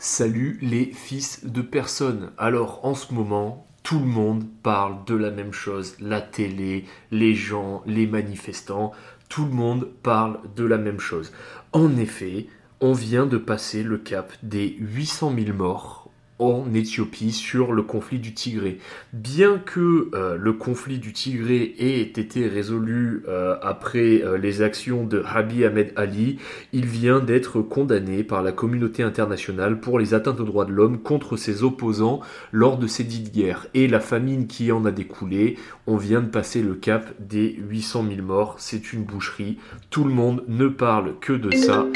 Salut les fils de personne. Alors en ce moment, tout le monde parle de la même chose. La télé, les gens, les manifestants, tout le monde parle de la même chose. En effet, on vient de passer le cap des 800 000 morts en Éthiopie sur le conflit du Tigré. Bien que euh, le conflit du Tigré ait été résolu euh, après euh, les actions de Habi Ahmed Ali, il vient d'être condamné par la communauté internationale pour les atteintes aux droits de l'homme contre ses opposants lors de ces dites guerres. Et la famine qui en a découlé, on vient de passer le cap des 800 000 morts. C'est une boucherie. Tout le monde ne parle que de ça.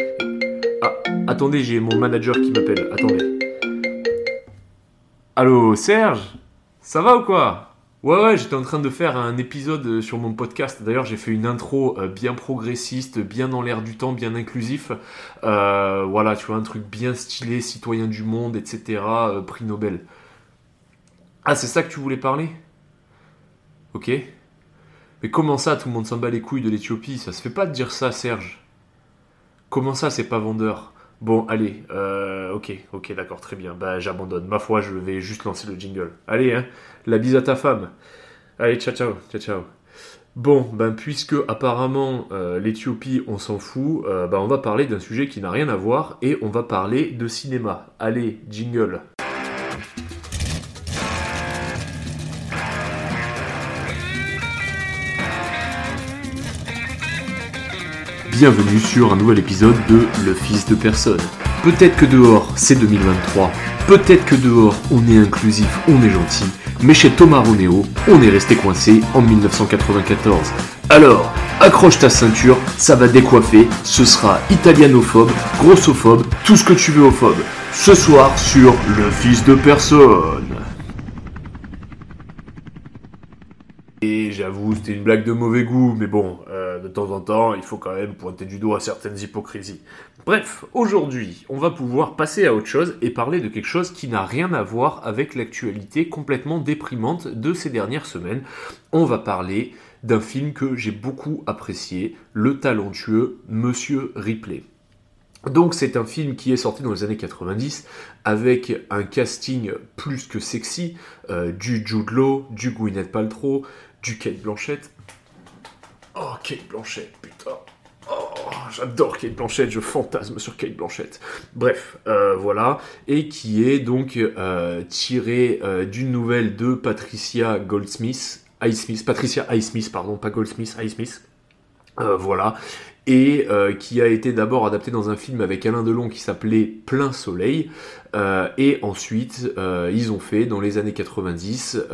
Ah, attendez, j'ai mon manager qui m'appelle. Attendez. Allô, Serge? Ça va ou quoi? Ouais, ouais, j'étais en train de faire un épisode euh, sur mon podcast. D'ailleurs, j'ai fait une intro euh, bien progressiste, bien dans l'air du temps, bien inclusif. Euh, voilà, tu vois, un truc bien stylé, citoyen du monde, etc. prix Nobel. Ah, c'est ça que tu voulais parler? Ok. Mais comment ça, tout le monde s'en bat les couilles de l'Éthiopie? Ça se fait pas de dire ça, Serge. Comment ça, c'est pas vendeur? Bon, allez, euh, ok, ok, d'accord, très bien. Bah, j'abandonne. Ma foi, je vais juste lancer le jingle. Allez, hein, la bise à ta femme. Allez, ciao, ciao, ciao, ciao. Bon, ben puisque apparemment euh, l'Éthiopie, on s'en fout, euh, ben, on va parler d'un sujet qui n'a rien à voir et on va parler de cinéma. Allez, jingle. Bienvenue sur un nouvel épisode de Le Fils de Personne. Peut-être que dehors c'est 2023, peut-être que dehors on est inclusif, on est gentil, mais chez Thomas Ronéo, on est resté coincé en 1994. Alors, accroche ta ceinture, ça va décoiffer, ce sera italianophobe, grossophobe, tout ce que tu veux phobe. Ce soir sur Le Fils de Personne. Et j'avoue, c'était une blague de mauvais goût, mais bon, euh, de temps en temps, il faut quand même pointer du doigt certaines hypocrisies. Bref, aujourd'hui, on va pouvoir passer à autre chose et parler de quelque chose qui n'a rien à voir avec l'actualité complètement déprimante de ces dernières semaines. On va parler d'un film que j'ai beaucoup apprécié, le talentueux Monsieur Ripley. Donc c'est un film qui est sorti dans les années 90 avec un casting plus que sexy, euh, du Jude Law, du Gwyneth Paltrow, du Kate Blanchett. Oh, Kate Blanchett, putain. Oh, j'adore Kate Blanchett, je fantasme sur Kate Blanchett. Bref, euh, voilà. Et qui est donc euh, tiré euh, d'une nouvelle de Patricia Goldsmith. Patricia Highsmith, pardon, pas Goldsmith, Highsmith. voilà et euh, qui a été d'abord adapté dans un film avec Alain Delon qui s'appelait Plein Soleil, euh, et ensuite euh, ils ont fait dans les années 90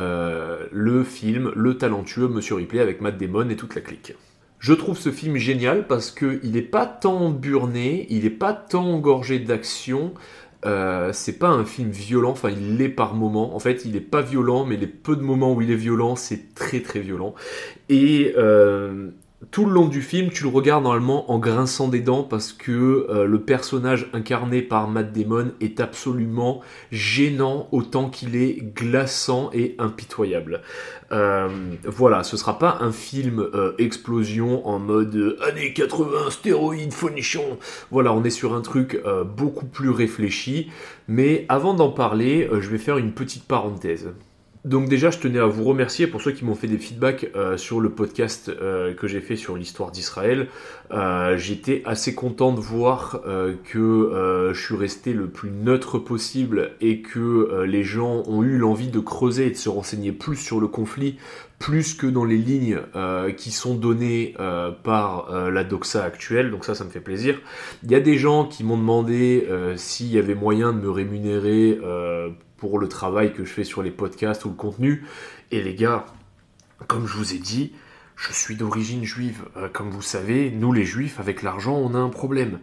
le film Le talentueux Monsieur Ripley avec Matt Damon et toute la clique. Je trouve ce film génial parce qu'il n'est pas tant burné, il n'est pas tant engorgé d'action, c'est pas un film violent, enfin il l'est par moments. En fait, il n'est pas violent, mais les peu de moments où il est violent, c'est très très violent. Et tout le long du film, tu le regardes normalement en grinçant des dents parce que euh, le personnage incarné par Matt Damon est absolument gênant autant qu'il est glaçant et impitoyable. Euh, voilà, ce sera pas un film euh, explosion en mode années 80, stéroïdes, fonichon. Voilà, on est sur un truc beaucoup plus réfléchi. Mais avant d'en parler, je vais faire une petite parenthèse. Donc déjà, je tenais à vous remercier pour ceux qui m'ont fait des feedbacks euh, sur le podcast euh, que j'ai fait sur l'histoire d'Israël. Euh, j'étais assez content de voir que je suis resté le plus neutre possible et que les gens ont eu l'envie de creuser et de se renseigner plus sur le conflit, plus que dans les lignes qui sont données par la doxa actuelle. Donc ça, ça me fait plaisir. Il y a des gens qui m'ont demandé s'il y avait moyen de me rémunérer pour le travail que je fais sur les podcasts ou le contenu. Et les gars, comme je vous ai dit, je suis d'origine juive. Euh, comme vous savez, nous les juifs, avec l'argent, on a un problème.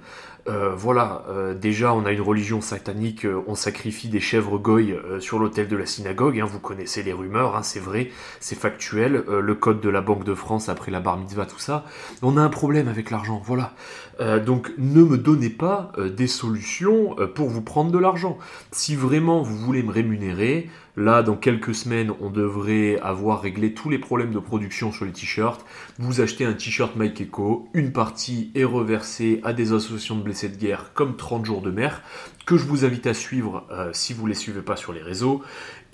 Euh, voilà, euh, déjà on a une religion satanique, on sacrifie des chèvres goy sur l'autel de la synagogue, hein, vous connaissez les rumeurs, hein, c'est vrai, c'est factuel, le code de la Banque de France après la bar mitzvah, tout ça. On a un problème avec l'argent, voilà. donc ne me donnez pas des solutions pour vous prendre de l'argent. Si vraiment vous voulez me rémunérer, Là, dans quelques semaines, on devrait avoir réglé tous les problèmes de production sur les t-shirts. Vous achetez un t-shirt Mike Echo, une partie est reversée à des associations de blessés de guerre comme 30 jours de mer, que je vous invite à suivre euh, si vous ne les suivez pas sur les réseaux.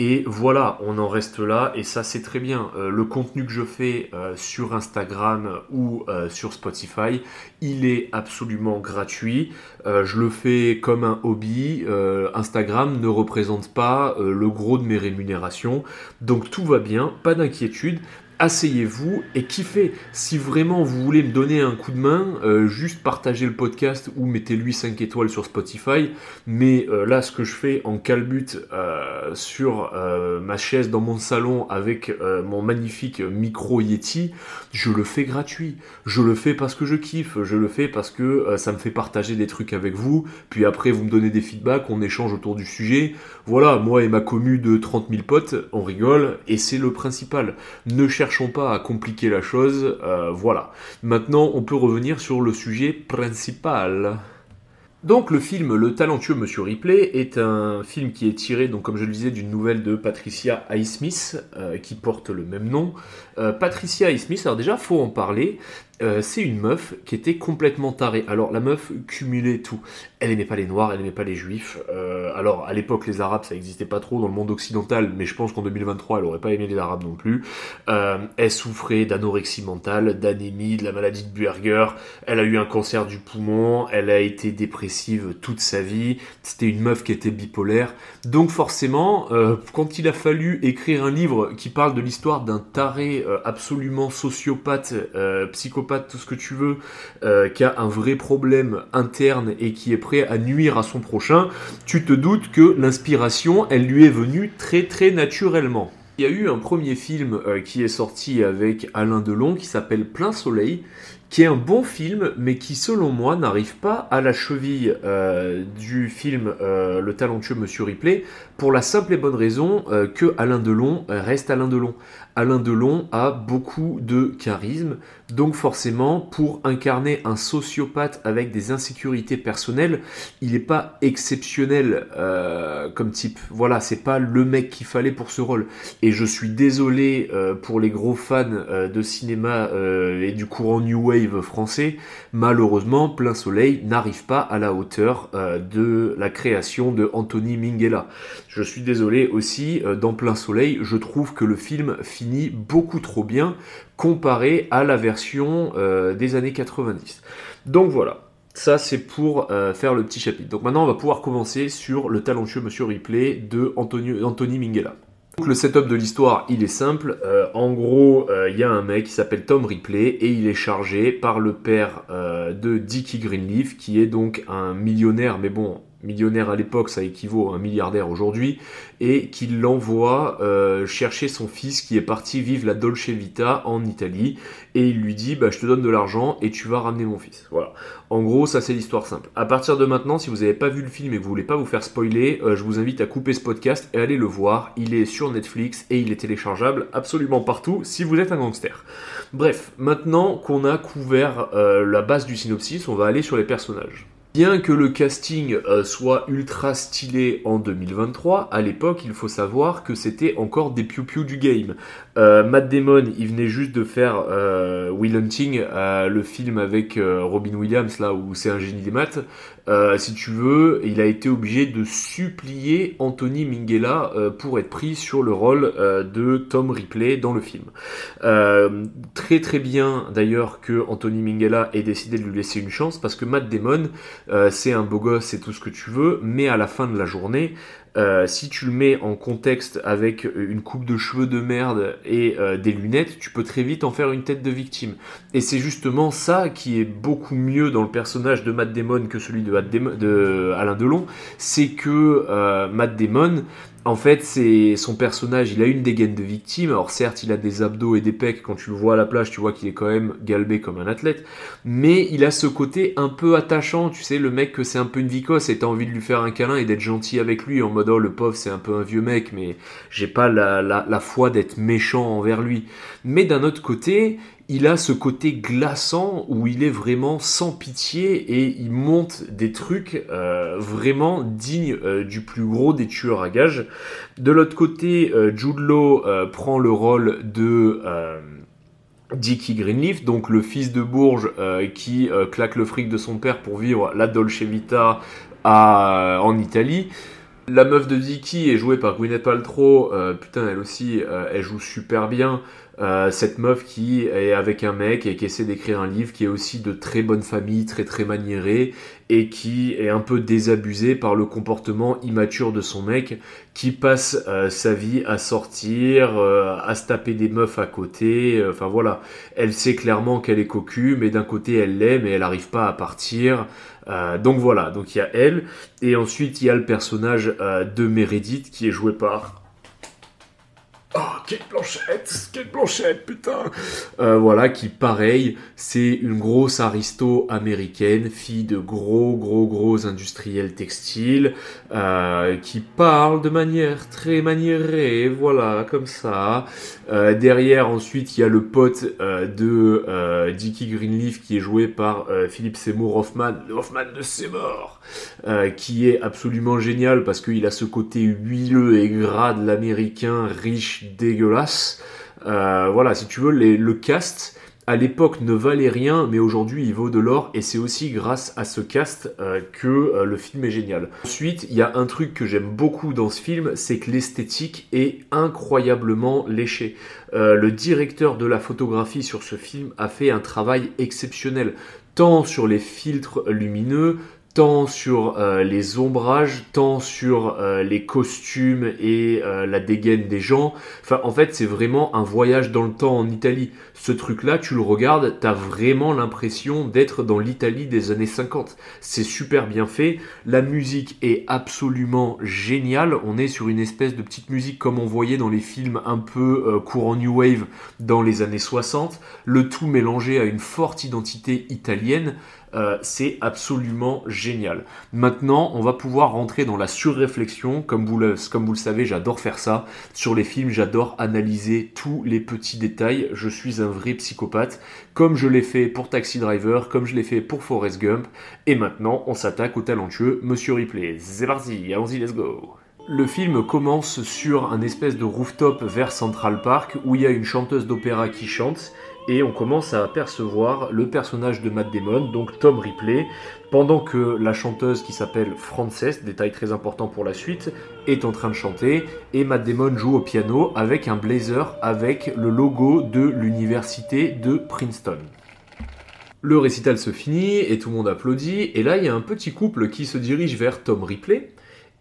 Et voilà, on en reste là, et ça c'est très bien. Euh, le contenu que je fais euh, sur Instagram ou sur Spotify, il est absolument gratuit. je le fais comme un hobby. Instagram ne représente pas le gros de mes rémunérations. Donc tout va bien, pas d'inquiétude asseyez-vous et kiffez. Si vraiment vous voulez me donner un coup de main, euh, juste partagez le podcast ou mettez-lui 5 étoiles sur Spotify. Mais euh, là, ce que je fais en calbute euh, sur ma chaise dans mon salon avec mon magnifique micro Yeti, je le fais gratuit. Je le fais parce que je kiffe. Je le fais parce que ça me fait partager des trucs avec vous. Puis après, vous me donnez des feedbacks, on échange autour du sujet. Voilà, moi et ma commu de 30 000 potes, on rigole et c'est le principal. Ne cherchez pas à compliquer la chose. Euh, voilà. Maintenant, on peut revenir sur le sujet principal. Donc le film Le talentueux Monsieur Ripley est un film qui est tiré, donc comme je le disais, d'une nouvelle de Patricia Highsmith euh, qui porte le même nom. Euh, Patricia Highsmith, alors déjà faut en parler. Euh, c'est une meuf qui était complètement tarée. Alors la meuf cumulait tout. Elle aimait pas les noirs, elle aimait pas les juifs. Euh, alors à l'époque les arabes ça existait pas trop dans le monde occidental, mais je pense qu'en 2023 elle aurait pas aimé les arabes non plus. Euh, elle souffrait d'anorexie mentale, d'anémie, de la maladie de Buerger. Elle a eu un cancer du poumon, elle a été dépressive toute sa vie. C'était une meuf qui était bipolaire. Donc forcément, quand il a fallu écrire un livre qui parle de l'histoire d'un taré absolument sociopathe, psychopathe tout ce que tu veux, euh, qui a un vrai problème interne et qui est prêt à nuire à son prochain, tu te doutes que l'inspiration, elle lui est venue très très naturellement. Il y a eu un premier film euh, qui est sorti avec Alain Delon qui s'appelle Plein Soleil, qui est un bon film, mais qui selon moi n'arrive pas à la cheville euh, du film Le talentueux Monsieur Ripley, pour la simple et bonne raison que Alain Delon reste Alain Delon. Alain Delon a beaucoup de charisme, donc forcément, pour incarner un sociopathe avec des insécurités personnelles, il n'est pas exceptionnel euh, comme type. Voilà, c'est pas le mec qu'il fallait pour ce rôle. Et je suis désolé euh, pour les gros fans euh, de cinéma et du courant New Wave français, malheureusement, Plein Soleil n'arrive pas à la hauteur de la création de Anthony Minghella. Je suis désolé aussi, dans Plein Soleil, je trouve que le film beaucoup trop bien comparé à la version euh, des années 90. Donc voilà, ça c'est pour euh, faire le petit chapitre. Donc maintenant on va pouvoir commencer sur le talentueux Monsieur Ripley de Anthony, Anthony Minghella. Donc le setup de l'histoire, il est simple. Euh, en gros, il y a un mec qui s'appelle Tom Ripley et il est chargé par le père de Dickie Greenleaf, qui est donc un millionnaire, mais bon, millionnaire à l'époque, ça équivaut à un milliardaire aujourd'hui, et qu'il l'envoie euh, chercher son fils qui est parti vivre la Dolce Vita en Italie, et il lui dit, bah, je te donne de l'argent et tu vas ramener mon fils. Voilà. En gros, ça c'est l'histoire simple. À partir de maintenant, si vous n'avez pas vu le film et que vous voulez pas vous faire spoiler, euh, je vous invite à couper ce podcast et aller le voir. Il est sur Netflix et il est téléchargeable absolument partout si vous êtes un gangster. Bref, maintenant qu'on a couvert euh, la base du synopsis, on va aller sur les personnages. Bien que le casting euh, soit ultra stylé en 2023, à l'époque, il faut savoir que c'était encore des piou-piou du game. Euh, Matt Damon, il venait juste de faire euh, Will Hunting, le film avec Robin Williams, là où c'est un génie des maths. Si tu veux, il a été obligé de supplier Anthony Minghella pour être pris sur le rôle de Tom Ripley dans le film. très très bien d'ailleurs que Anthony Minghella ait décidé de lui laisser une chance parce que Matt Damon, euh, c'est un beau gosse, c'est tout ce que tu veux, mais à la fin de la journée, euh, si tu le mets en contexte avec une coupe de cheveux de merde et euh, des lunettes, tu peux très vite en faire une tête de victime. Et c'est justement ça qui est beaucoup mieux dans le personnage de Matt Damon que celui de, Alain Delon, c'est que Matt Damon, en fait, c'est son personnage, il a une dégaine de victime. Alors certes, il a des abdos et des pecs. Quand tu le vois à la plage, tu vois qu'il est quand même galbé comme un athlète. Mais il a ce côté un peu attachant. Tu sais, le mec que c'est un peu une vicosse et t'as envie de lui faire un câlin et d'être gentil avec lui en mode oh le pauvre c'est un peu un vieux mec, mais j'ai pas la, foi d'être méchant envers lui. Mais d'un autre côté, il a ce côté glaçant où il est vraiment sans pitié et il monte des trucs euh, vraiment dignes euh, du plus gros des tueurs à gages. De l'autre côté, euh, Law prend le rôle de Dickie Greenleaf, donc le fils de Bourges qui claque le fric de son père pour vivre la Dolce Vita en Italie. La meuf de Dickie est jouée par Gwyneth Paltrow. putain, elle aussi, elle joue super bien. Euh, cette meuf qui est avec un mec et qui essaie d'écrire un livre qui est aussi de très bonne famille, très très maniéré et qui est un peu désabusé par le comportement immature de son mec qui passe euh, sa vie à sortir, euh, à se taper des meufs à côté. Enfin voilà, elle sait clairement qu'elle est cocu, mais d'un côté elle l'aime et elle n'arrive pas à partir. donc voilà, donc il y a elle et ensuite il y a le personnage de Meredith qui est joué par Oh, Kate Blanchette, Kate Blanchette, putain euh, Voilà, qui pareil, c'est une grosse aristo américaine, fille de gros, gros, gros industriels textiles, euh, qui parle de manière très maniérée, voilà, comme ça. Euh, derrière, ensuite, il y a le pote de Dickie Greenleaf, qui est joué par Philippe Seymour Hoffman, Hoffman de Seymour, qui est absolument génial parce qu'il a ce côté huileux et gras de l'américain riche dégueulasse. Euh, voilà, si tu veux, le cast à l'époque ne valait rien, mais aujourd'hui il vaut de l'or, et c'est aussi grâce à ce cast euh, que euh, le film est génial. Ensuite, il y a un truc que j'aime beaucoup dans ce film, c'est que l'esthétique est incroyablement léchée. le directeur de la photographie sur ce film a fait un travail exceptionnel, tant sur les filtres lumineux, tant sur euh, les ombrages, tant sur euh, les costumes et euh, la dégaine des gens. Enfin, en fait, c'est vraiment un voyage dans le temps en Italie. Ce truc-là, tu le regardes, t'as vraiment l'impression d'être dans l'Italie des années 50. C'est super bien fait. La musique est absolument géniale. On est sur une espèce de petite musique comme on voyait dans les films un peu courant New Wave dans les années 60. Le tout mélangé à une forte identité italienne. Euh, c'est absolument génial. Maintenant, on va pouvoir rentrer dans la surréflexion. Comme vous le, vous le savez, j'adore faire ça. Sur les films, j'adore analyser tous les petits détails. Je suis un vrai psychopathe, comme je l'ai fait pour Taxi Driver, comme je l'ai fait pour Forrest Gump. Et maintenant, on s'attaque au talentueux Monsieur Ripley. C'est parti, allons-y, let's go. Le film commence sur un espèce de rooftop vers Central Park où il y a une chanteuse d'opéra qui chante et on commence à apercevoir le personnage de Matt Damon, donc Tom Ripley, pendant que la chanteuse qui s'appelle Frances, détail très important pour la suite, est en train de chanter, et Matt Damon joue au piano avec un blazer avec le logo de l'université de Princeton. Le récital se finit et tout le monde applaudit, et là il y a un petit couple qui se dirige vers Tom Ripley,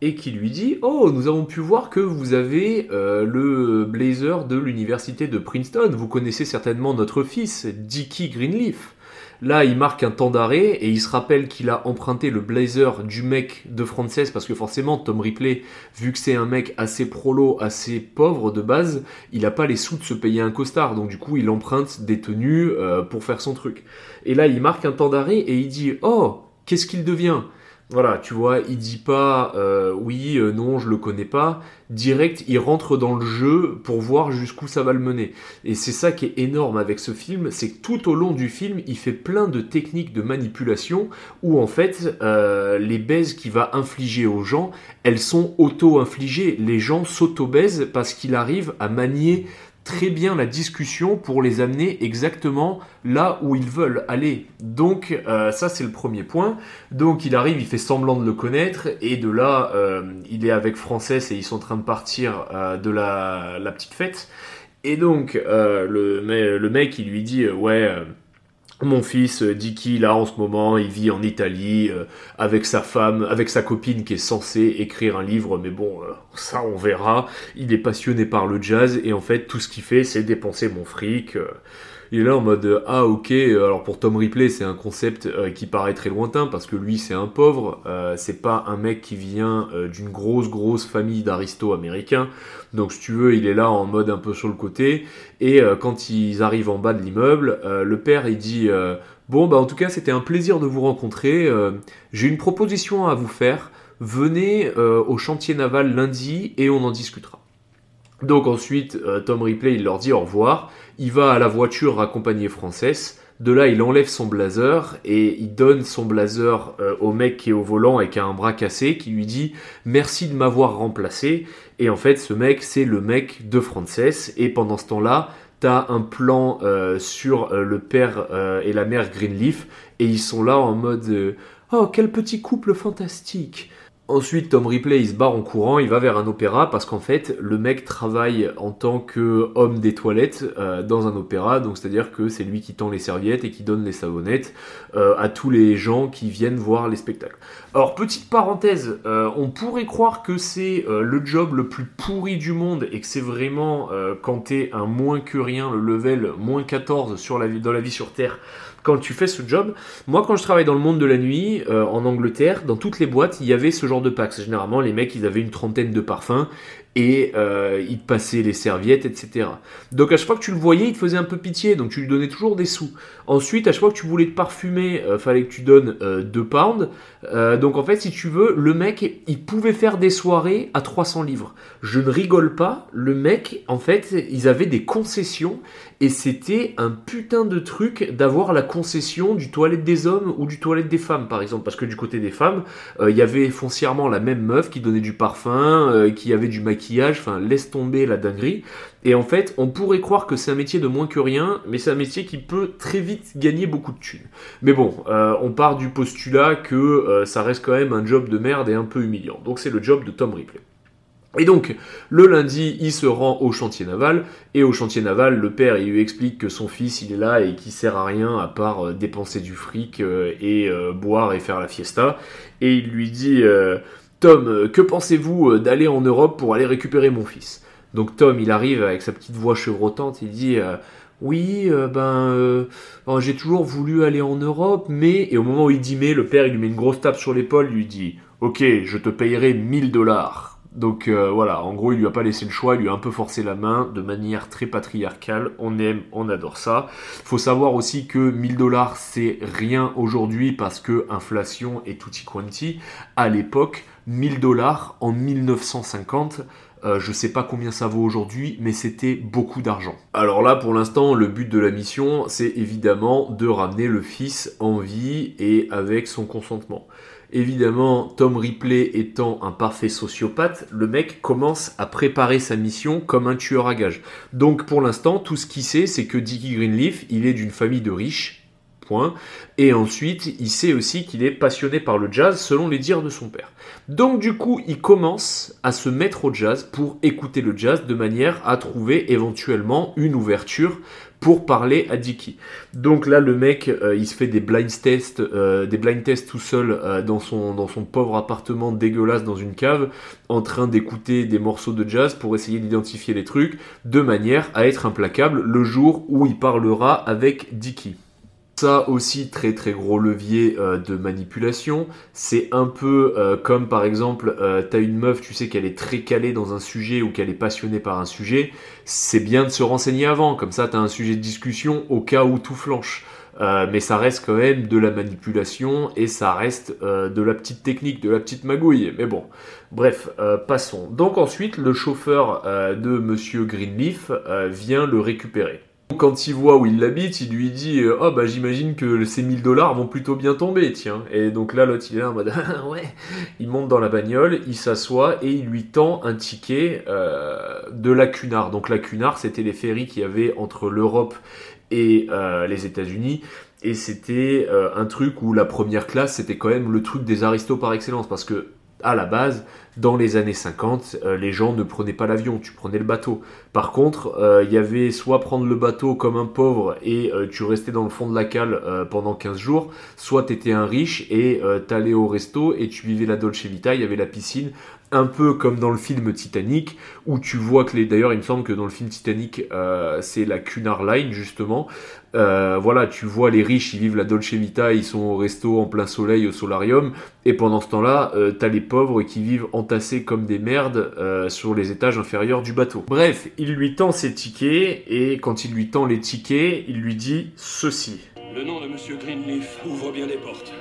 et qui lui dit Oh, nous avons pu voir que vous avez euh, le blazer de l'université de Princeton. Vous connaissez certainement notre fils, Dickie Greenleaf. Là, il marque un temps d'arrêt et il se rappelle qu'il a emprunté le blazer du mec de Frances parce que forcément, Tom Ripley, vu que c'est un mec assez prolo, assez pauvre de base, il n'a pas les sous de se payer un costard. Donc du coup, il emprunte des tenues euh, pour faire son truc. Et là, il marque un temps d'arrêt et il dit Oh, qu'est-ce qu'il devient? Voilà, tu vois, il dit pas euh, oui, euh, non, je le connais pas. Direct, il rentre dans le jeu pour voir jusqu'où ça va le mener. Et c'est ça qui est énorme avec ce film, c'est que tout au long du film, il fait plein de techniques de manipulation où en fait, euh, les baises qu'il va infliger aux gens, elles sont auto-infligées. Les gens s'auto-baisent parce qu'il arrive à manier très bien la discussion pour les amener exactement là où ils veulent aller. Donc euh, ça c'est le premier point. Donc il arrive, il fait semblant de le connaître et de là euh, il est avec Frances et ils sont en train de partir euh, de la, petite fête. Et donc le, le, mec il lui dit ouais mon fils euh, Dicky, là en ce moment, il vit en Italie euh, avec sa femme, avec sa copine qui est censée écrire un livre, mais bon, euh, ça on verra. Il est passionné par le jazz et en fait tout ce qu'il fait c'est dépenser mon fric il est là en mode euh, ah ok alors pour Tom Ripley c'est un concept euh, qui paraît très lointain parce que lui c'est un pauvre euh, c'est pas un mec qui vient d'une grosse grosse famille d'aristos américains. Donc si tu veux il est là en mode un peu sur le côté. Et quand ils arrivent en bas de l'immeuble le père il dit bon bah en tout cas c'était un plaisir de vous rencontrer j'ai une proposition à vous faire. Venez au chantier naval lundi et on en discutera donc ensuite, Tom Ripley, il leur dit au revoir. Il va à la voiture accompagner Frances. De là, il enlève son blazer et il donne son blazer euh, au mec qui est au volant et qui a un bras cassé, qui lui dit merci de m'avoir remplacé. Et en fait, ce mec, c'est le mec de Frances. Et pendant ce temps-là, t'as un plan sur le père et la mère Greenleaf, et ils sont là en mode Oh, quel petit couple fantastique Ensuite, Tom Ripley, il se barre en courant, il va vers un opéra parce qu'en fait, le mec travaille en tant qu'homme des toilettes euh, dans un opéra, donc c'est-à-dire que c'est lui qui tend les serviettes et qui donne les savonnettes euh, à tous les gens qui viennent voir les spectacles. Alors, petite parenthèse, euh, on pourrait croire que c'est le job le plus pourri du monde et que c'est vraiment quand t'es un moins que rien, le level moins 14 sur dans la vie sur Terre, quand tu fais ce job. Moi, quand je travaille dans le monde de la nuit, euh, en Angleterre, dans toutes les boîtes, il y avait ce genre de packs. Généralement, les mecs, ils avaient une trentaine de parfums et euh, il te passait les serviettes, etc. Donc à chaque fois que tu le voyais, il te faisait un peu pitié, donc tu lui donnais toujours des sous. Ensuite, à chaque fois que tu voulais te parfumer, euh, fallait que tu donnes 2 pounds. donc en fait, si tu veux, le mec, il pouvait faire des soirées à 300 livres. Je ne rigole pas, le mec, en fait, ils avaient des concessions et c'était un putain de truc d'avoir la concession du toilette des hommes ou du toilette des femmes, par exemple. Parce que du côté des femmes, il y avait foncièrement la même meuf qui donnait du parfum, qui avait du maquillage enfin laisse tomber la dinguerie. Et en fait, on pourrait croire que c'est un métier de moins que rien, mais c'est un métier qui peut très vite gagner beaucoup de thunes. Mais bon, euh, on part du postulat que euh, ça reste quand même un job de merde et un peu humiliant. Donc c'est le job de Tom Ripley. Et donc, le lundi, il se rend au chantier naval, et au chantier naval, le père, il lui explique que son fils, il est là et qu'il sert à rien à part euh, dépenser du fric et boire et faire la fiesta. Et il lui dit, Tom, euh, que pensez-vous euh, d'aller en Europe pour aller récupérer mon fils? Donc Tom, il arrive avec sa petite voix chevrotante, il dit euh, oui, ben, j'ai toujours voulu aller en Europe, mais et au moment où il dit mais, le père il lui met une grosse tape sur l'épaule, lui dit ok, je te payerai 1000 dollars. Donc euh, voilà, en gros, il lui a pas laissé le choix, il lui a un peu forcé la main de manière très patriarcale. On aime, on adore ça. Faut savoir aussi que 1000 dollars, c'est rien aujourd'hui parce que inflation et tutti quanti. À l'époque, 1000 dollars en 1950, euh, je sais pas combien ça vaut aujourd'hui, mais c'était beaucoup d'argent. Alors là, pour l'instant, le but de la mission, c'est évidemment de ramener le fils en vie et avec son consentement. Évidemment, Tom Ripley étant un parfait sociopathe, le mec commence à préparer sa mission comme un tueur à gages. Donc pour l'instant, tout ce qu'il sait, c'est que Dickie Greenleaf, il est d'une famille de riches, point. Et ensuite, il sait aussi qu'il est passionné par le jazz selon les dires de son père. Donc du coup, il commence à se mettre au jazz pour écouter le jazz de manière à trouver éventuellement une ouverture pour parler à Dicky. Donc là, le mec, euh, il se fait des blind tests, euh, des blind tests tout seul euh, dans son dans son pauvre appartement dégueulasse dans une cave, en train d'écouter des morceaux de jazz pour essayer d'identifier les trucs, de manière à être implacable le jour où il parlera avec Dicky. Ça aussi, très très gros levier euh, de manipulation. C'est un peu euh, comme par exemple, euh, t'as une meuf, tu sais qu'elle est très calée dans un sujet ou qu'elle est passionnée par un sujet. C'est bien de se renseigner avant, comme ça t'as un sujet de discussion au cas où tout flanche. mais ça reste quand même de la manipulation et ça reste de la petite technique, de la petite magouille. Mais bon, bref, passons. Donc ensuite, le chauffeur de Monsieur Greenleaf vient le récupérer. Quand il voit où il habite, il lui dit euh, Oh bah j'imagine que ces 1000 dollars vont plutôt bien tomber, tiens. Et donc là, l'autre il est là en mode Ouais. Il monte dans la bagnole, il s'assoit et il lui tend un ticket euh, de la Cunard. Donc la Cunard, c'était les ferries qu'il y avait entre l'Europe et euh, les États-Unis. Et c'était un truc où la première classe, c'était quand même le truc des aristos par excellence. Parce que à la base, dans les années 50, euh, les gens ne prenaient pas l'avion, tu prenais le bateau. Par contre, euh, il y avait soit prendre le bateau comme un pauvre et euh, tu restais dans le fond de la cale pendant 15 jours, soit tu étais un riche et t'allais au resto et tu vivais la Dolce Vita, il y avait la piscine, un peu comme dans le film Titanic, où tu vois que les. D'ailleurs, il me semble que dans le film Titanic, c'est la Cunard Line justement. voilà, tu vois les riches, ils vivent la Dolce Vita, ils sont au resto en plein soleil au solarium, et pendant ce temps-là, t'as les pauvres qui vivent en entassés comme des merdes euh, sur les étages inférieurs du bateau. Bref, il lui tend ses tickets et quand il lui tend les tickets, il lui dit ceci. Le nom de Monsieur Greenleaf ouvre bien des portes.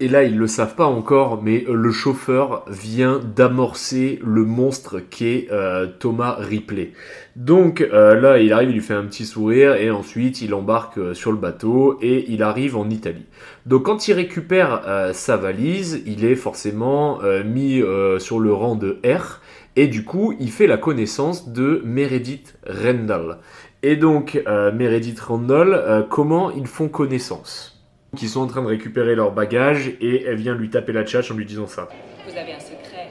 Et là, ils le savent pas encore, mais le chauffeur vient d'amorcer le monstre qu'est euh, Thomas Ripley. Donc euh, là, il arrive, il lui fait un petit sourire et ensuite il embarque euh, sur le bateau et il arrive en Italie. Donc quand il récupère sa valise, il est forcément mis sur le rang de R et du coup, il fait la connaissance de Meredith Randall. Et donc, Meredith Randall, comment ils font connaissance? Qui sont en train de récupérer leur bagage et elle vient lui taper la tchatche en lui disant ça. Vous avez un secret.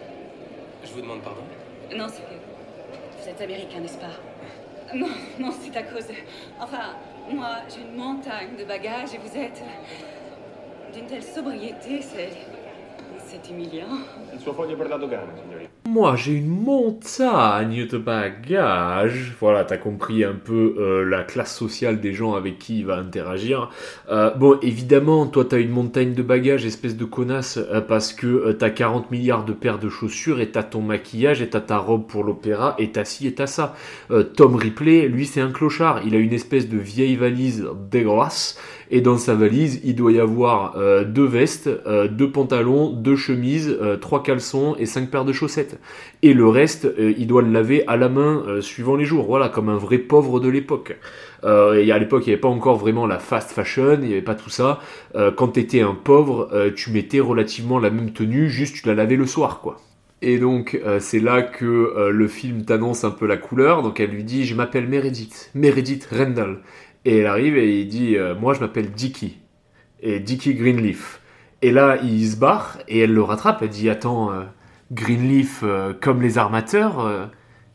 Je vous demande pardon Non, c'est que vous êtes américain, n'est-ce pas? Non, non, c'est à cause. Enfin, moi, j'ai une montagne de bagages et vous êtes d'une telle sobriété, c'est... C'est humiliant. Il suo foglio per la dogana, moi, j'ai une montagne de bagages. Voilà, t'as compris un peu euh, la classe sociale des gens avec qui il va interagir. Euh, bon, évidemment, toi, t'as une montagne de bagages, espèce de connasse, euh, parce que t'as 40 milliards de paires de chaussures, et t'as ton maquillage, et t'as ta robe pour l'opéra, et t'as ci et t'as ça. Tom Ripley, lui, c'est un clochard. Il a une espèce de vieille valise dégueulasse, et dans sa valise, il doit y avoir deux vestes, deux pantalons, deux chemises, trois caleçons et cinq paires de chaussettes. Et le reste, euh, il doit le laver à la main euh, suivant les jours, voilà, comme un vrai pauvre de l'époque. Euh, et à l'époque, il n'y avait pas encore vraiment la fast fashion, il n'y avait pas tout ça. quand tu étais un pauvre, tu mettais relativement la même tenue, juste tu la lavais le soir, quoi. Et donc c'est là que le film t'annonce un peu la couleur. Donc elle lui dit je m'appelle Meredith, Meredith Randall. Et elle arrive et il dit moi je m'appelle Dicky et Dicky Greenleaf. Et là il se barre et elle le rattrape. Elle dit attends Greenleaf euh, comme les armateurs euh.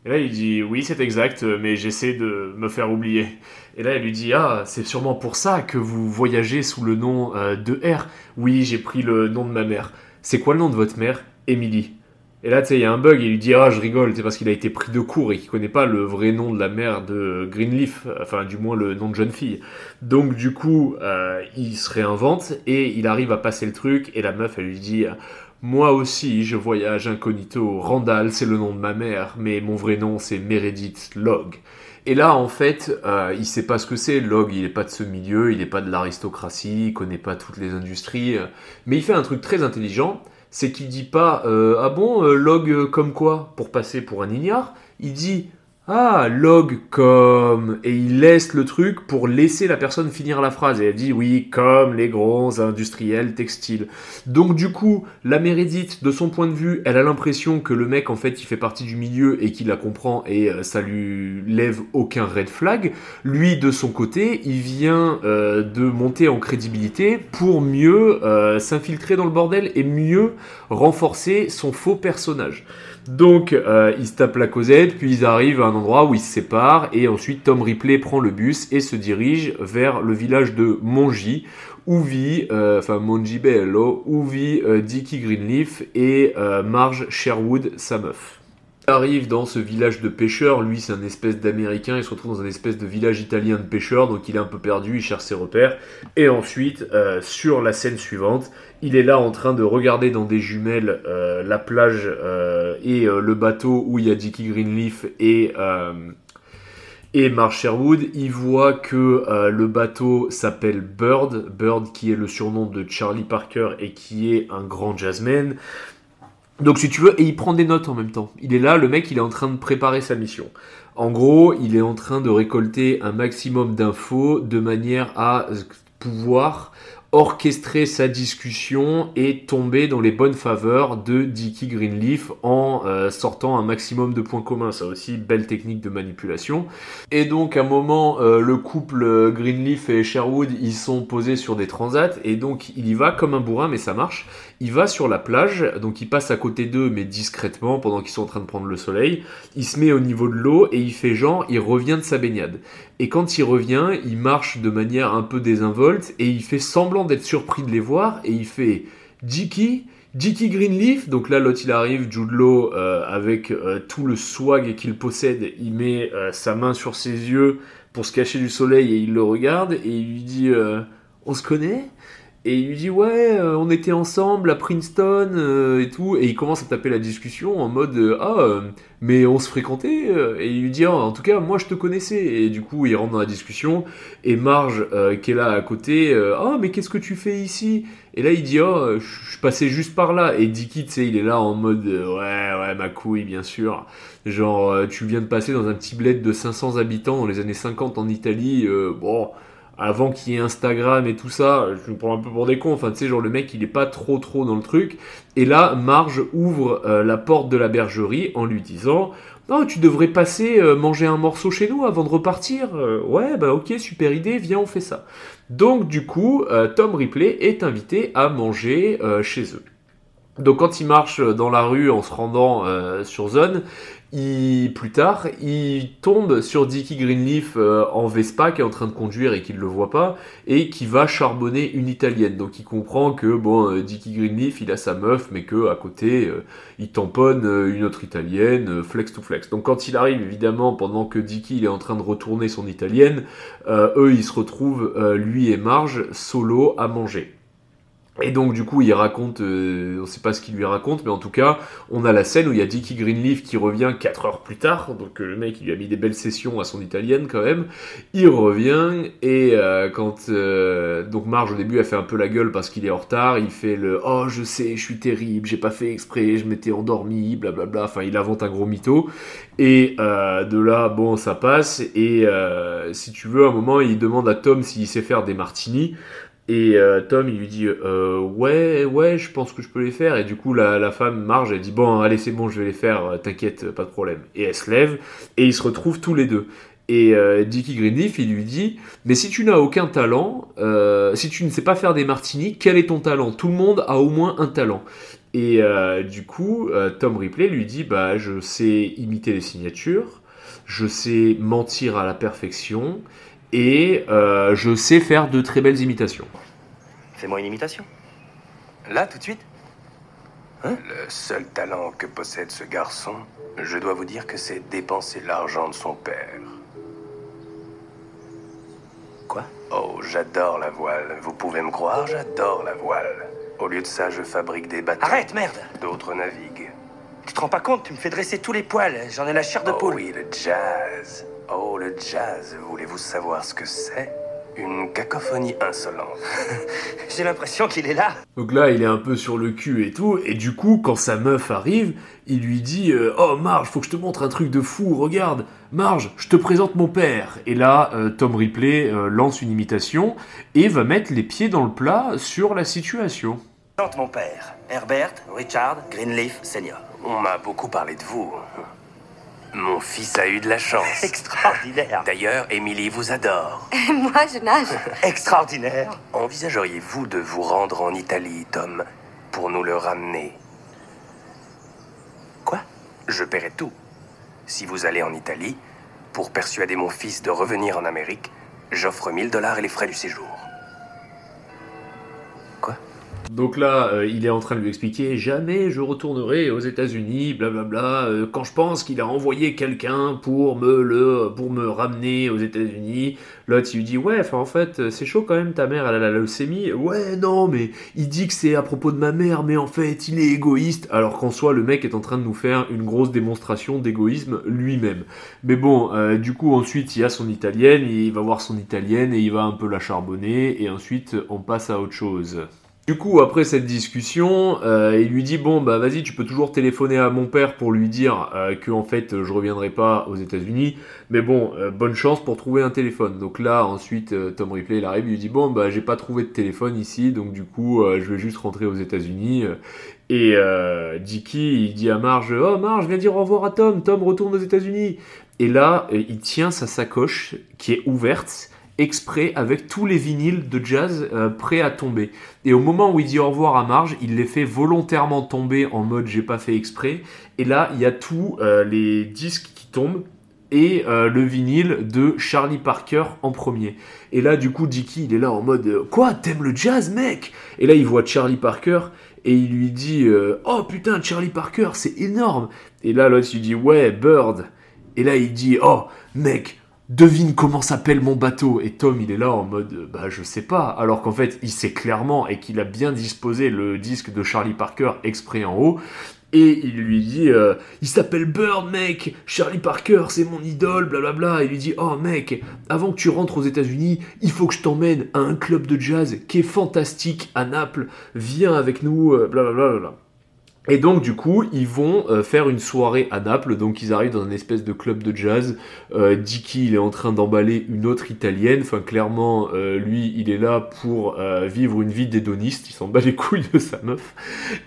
Et là, il dit Oui, c'est exact, mais j'essaie de me faire oublier. Et là, elle lui dit Ah, c'est sûrement pour ça que vous voyagez sous le nom euh, de R. Oui, j'ai pris le nom de ma mère. C'est quoi le nom de votre mère? Emily. Et là, tu sais, il y a un bug, il lui dit Ah, je rigole, c'est parce qu'il a été pris de court et qu'il connaît pas le vrai nom de la mère de Greenleaf, enfin, du moins le nom de jeune fille. Donc, du coup, il se réinvente et il arrive à passer le truc, et la meuf, elle lui dit moi aussi, je voyage incognito. Randall, c'est le nom de ma mère, mais mon vrai nom, c'est Meredith Log. Et là, en fait, euh, il sait pas ce que c'est. Log, il est pas de ce milieu, il est pas de l'aristocratie, il connaît pas toutes les industries. Euh. mais il fait un truc très intelligent, c'est qu'il dit pas euh, ah bon Log comme quoi? Pour passer pour un ignare. Il dit ah, log comme. Et il laisse le truc pour laisser la personne finir la phrase. Et elle dit oui, comme les grands industriels textiles. Donc du coup, la Mérédite, de son point de vue, elle a l'impression que le mec, en fait, il fait partie du milieu et qu'il la comprend et euh, ça lui lève aucun red flag. Lui, de son côté, il vient euh, de monter en crédibilité pour mieux euh, s'infiltrer dans le bordel et mieux renforcer son faux personnage. Donc, euh, ils se tapent la causette, puis ils arrivent à un endroit où ils se séparent, et ensuite Tom Ripley prend le bus et se dirige vers le village de Monji, où vit, euh, Monji Bello, où vit euh, Dickie Greenleaf et Marge Sherwood, sa meuf arrive dans ce village de pêcheurs, lui c'est un espèce d'américain, il se retrouve dans un espèce de village italien de pêcheurs, donc il est un peu perdu, il cherche ses repères. Et ensuite, euh, sur la scène suivante, il est là en train de regarder dans des jumelles euh, la plage euh, et le bateau où il y a Dickie Greenleaf et, et Marsh Sherwood. Il voit que le bateau s'appelle Bird, Bird qui est le surnom de Charlie Parker et qui est un grand jazzman. Donc si tu veux, et il prend des notes en même temps. Il est là, le mec, il est en train de préparer sa mission. En gros, il est en train de récolter un maximum d'infos de manière à pouvoir orchestrer sa discussion et tomber dans les bonnes faveurs de Dickie Greenleaf en euh, sortant un maximum de points communs. Ça aussi, belle technique de manipulation. Et donc, à un moment, euh, le couple euh, Greenleaf et Sherwood, ils sont posés sur des transats et donc il y va comme un bourrin, mais ça marche. Il va sur la plage, donc il passe à côté d'eux, mais discrètement, pendant qu'ils sont en train de prendre le soleil. Il se met au niveau de l'eau et il fait genre, il revient de sa baignade. Et quand il revient, il marche de manière un peu désinvolte et il fait semblant d'être surpris de les voir et il fait Dicky, Dicky Greenleaf. Donc là, l'autre il arrive, Jude Law, euh, avec euh, tout le swag qu'il possède, il met euh, sa main sur ses yeux pour se cacher du soleil et il le regarde et il lui dit On se connaît? Et il lui dit ouais, euh, on était ensemble à Princeton euh, et tout, et il commence à taper la discussion en mode euh, ah mais on se fréquentait et il lui dit Ah, en tout cas moi je te connaissais. Et du coup il rentre dans la discussion. Et Marge qui est là à côté ah mais qu'est-ce que tu fais ici? Et là il dit oh je passais juste par là. Et Dicky tu sais il est là en mode ouais ouais ma couille bien sûr. Genre tu viens de passer dans un petit bled de 500 habitants dans les années 50 en Italie bon avant qu'il y ait Instagram et tout ça, je me prends un peu pour des cons. Enfin, tu sais, genre le mec, il est pas trop trop dans le truc. Et là, Marge ouvre euh, la porte de la bergerie en lui disant Non, tu devrais passer euh, manger un morceau chez nous avant de repartir. Euh, ouais, bah ok, super idée, viens, on fait ça. Donc, du coup, Tom Ripley est invité à manger chez eux. Donc, quand il marche dans la rue en se rendant sur zone, il, plus tard, il tombe sur Dickie Greenleaf euh, en Vespa qui est en train de conduire et qui ne le voit pas et qui va charbonner une italienne. Donc il comprend que bon, euh, Dickie Greenleaf, il a sa meuf, mais que à côté, euh, il tamponne une autre italienne, flex to flex. Donc quand il arrive, évidemment, pendant que Dickie il est en train de retourner son italienne, eux ils se retrouvent, lui et Marge, solo à manger. Et donc du coup il raconte, euh, on sait pas ce qu'il lui raconte, mais en tout cas on a la scène où il y a Dickie Greenleaf qui revient 4 heures plus tard, donc euh, le mec il lui a mis des belles sessions à son italienne quand même, il revient et euh, quand donc Marge au début a fait un peu la gueule parce qu'il est en retard, il fait le oh je sais je suis terrible, j'ai pas fait exprès, je m'étais endormi, blablabla, enfin il invente un gros mytho. Et de là bon ça passe et si tu veux un moment il demande à Tom s'il sait faire des martinis et euh, Tom, il lui dit euh, ouais, ouais, je pense que je peux les faire. Et du coup, la, femme Marge, elle dit bon, allez, c'est bon, je vais les faire. euh, T'inquiète, pas de problème. Et elle se lève et ils se retrouvent tous les deux. Et euh, Dickie Greenleaf, il lui dit mais si tu n'as aucun talent, si tu ne sais pas faire des martinis, quel est ton talent? Tout le monde a au moins un talent. Et du coup, Tom Ripley lui dit bah je sais imiter les signatures, je sais mentir à la perfection et euh, je sais faire de très belles imitations. Fais-moi une imitation. Là, tout de suite Le seul talent que possède ce garçon, je dois vous dire que c'est dépenser l'argent de son père. Quoi? Oh, j'adore la voile. Vous pouvez me croire, j'adore la voile. Au lieu de ça, je fabrique des bateaux. Arrête, merde D'autres naviguent. Tu te rends pas compte Tu me fais dresser tous les poils. J'en ai la chair de Oh poule. oui, le jazz. Oh, le jazz. Voulez-vous savoir ce que c'est? Une cacophonie insolente. J'ai l'impression qu'il est là. Donc là, il est un peu sur le cul et tout, et du coup, quand sa meuf arrive, il lui dit euh, Oh Marge, faut que je te montre un truc de fou, regarde, Marge, je te présente mon père. Et là, euh, Tom Ripley euh, lance une imitation et va mettre les pieds dans le plat sur la situation. Tente mon père. Herbert Richard Greenleaf Senior. On m'a beaucoup parlé de vous. Mon fils a eu de la chance. Extraordinaire. D'ailleurs, Émilie vous adore. Moi, je nage. Extraordinaire. Envisageriez-vous de vous rendre en Italie, Tom, pour nous le ramener? Quoi? Je paierai tout. Si vous allez en Italie, pour persuader mon fils de revenir en Amérique, j'offre 1000 dollars et les frais du séjour. Donc là, euh, il est en train de lui expliquer jamais je retournerai aux États-Unis, blablabla. euh, quand je pense qu'il a envoyé quelqu'un pour me le, pour me ramener aux États-Unis, l'autre il lui dit ouais, en fait euh, c'est chaud quand même, ta mère elle a la leucémie. Ouais non mais il dit que c'est à propos de ma mère, mais en fait il est égoïste. Alors qu'en soi le mec est en train de nous faire une grosse démonstration d'égoïsme lui-même. Mais bon, euh, du coup ensuite il y a son italienne, il va voir son italienne et il va un peu la charbonner et ensuite on passe à autre chose. Du coup, après cette discussion, euh, il lui dit bon bah vas-y, tu peux toujours téléphoner à mon père pour lui dire euh, que en fait je reviendrai pas aux États-Unis, mais bon, euh, bonne chance pour trouver un téléphone. Donc là, ensuite, Tom Ripley il arrive, il lui dit bon bah j'ai pas trouvé de téléphone ici, donc du coup je vais juste rentrer aux États-Unis. Et Dicky il dit à Marge oh Marge viens dire au revoir à Tom, Tom retourne aux États-Unis. Et là, il tient sa sacoche qui est ouverte exprès avec tous les vinyles de jazz euh, prêts à tomber. Et au moment où il dit au revoir à Marge, il les fait volontairement tomber en mode j'ai pas fait exprès. Et là, il y a tous euh, les disques qui tombent et euh, le vinyle de Charlie Parker en premier. Et là, du coup, Dicky, il est là en mode Quoi T'aimes le jazz, mec? Et là, il voit Charlie Parker et il lui dit Oh putain, Charlie Parker, c'est énorme Et là, l'autre, il dit Ouais, Bird. Et là, il dit Oh, mec, devine comment s'appelle mon bateau. Et Tom, il est là en mode, bah je sais pas. Alors qu'en fait, il sait clairement et qu'il a bien disposé le disque de Charlie Parker exprès en haut. Et il lui dit, euh, il s'appelle Bird, mec. Charlie Parker, c'est mon idole, blablabla. Il lui dit, oh mec, avant que tu rentres aux États-Unis, il faut que je t'emmène à un club de jazz qui est fantastique à Naples. Viens avec nous, euh, blablabla. Et donc du coup, ils vont euh, faire une soirée à Naples. Donc ils arrivent dans une espèce de club de jazz. Euh, Dicky, il est en train d'emballer une autre italienne. Enfin, clairement, euh, lui, il est là pour euh, vivre une vie d'hédoniste. Il s'en bat les couilles de sa meuf.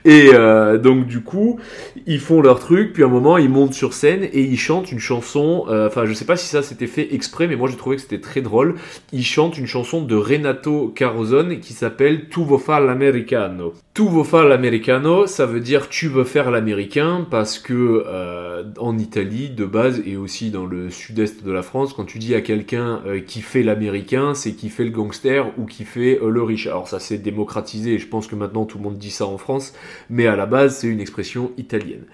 Et euh, donc du coup, ils font leur truc. Puis à un moment, ils montent sur scène et ils chantent une chanson. euh, Enfin, je sais pas si ça s'était fait exprès, mais moi j'ai trouvé que c'était très drôle. Ils chantent une chanson de Renato Carosone qui s'appelle Tu vo l'americano. Tu vo l'americano, ça veut dire tu veux faire l'américain parce que euh, en Italie de base et aussi dans le sud-est de la France, quand tu dis à quelqu'un euh, qui fait l'américain, c'est qui fait le gangster ou qui fait euh, le riche. Alors ça s'est démocratisé et je pense que maintenant tout le monde dit ça en France, mais à la base c'est une expression italienne.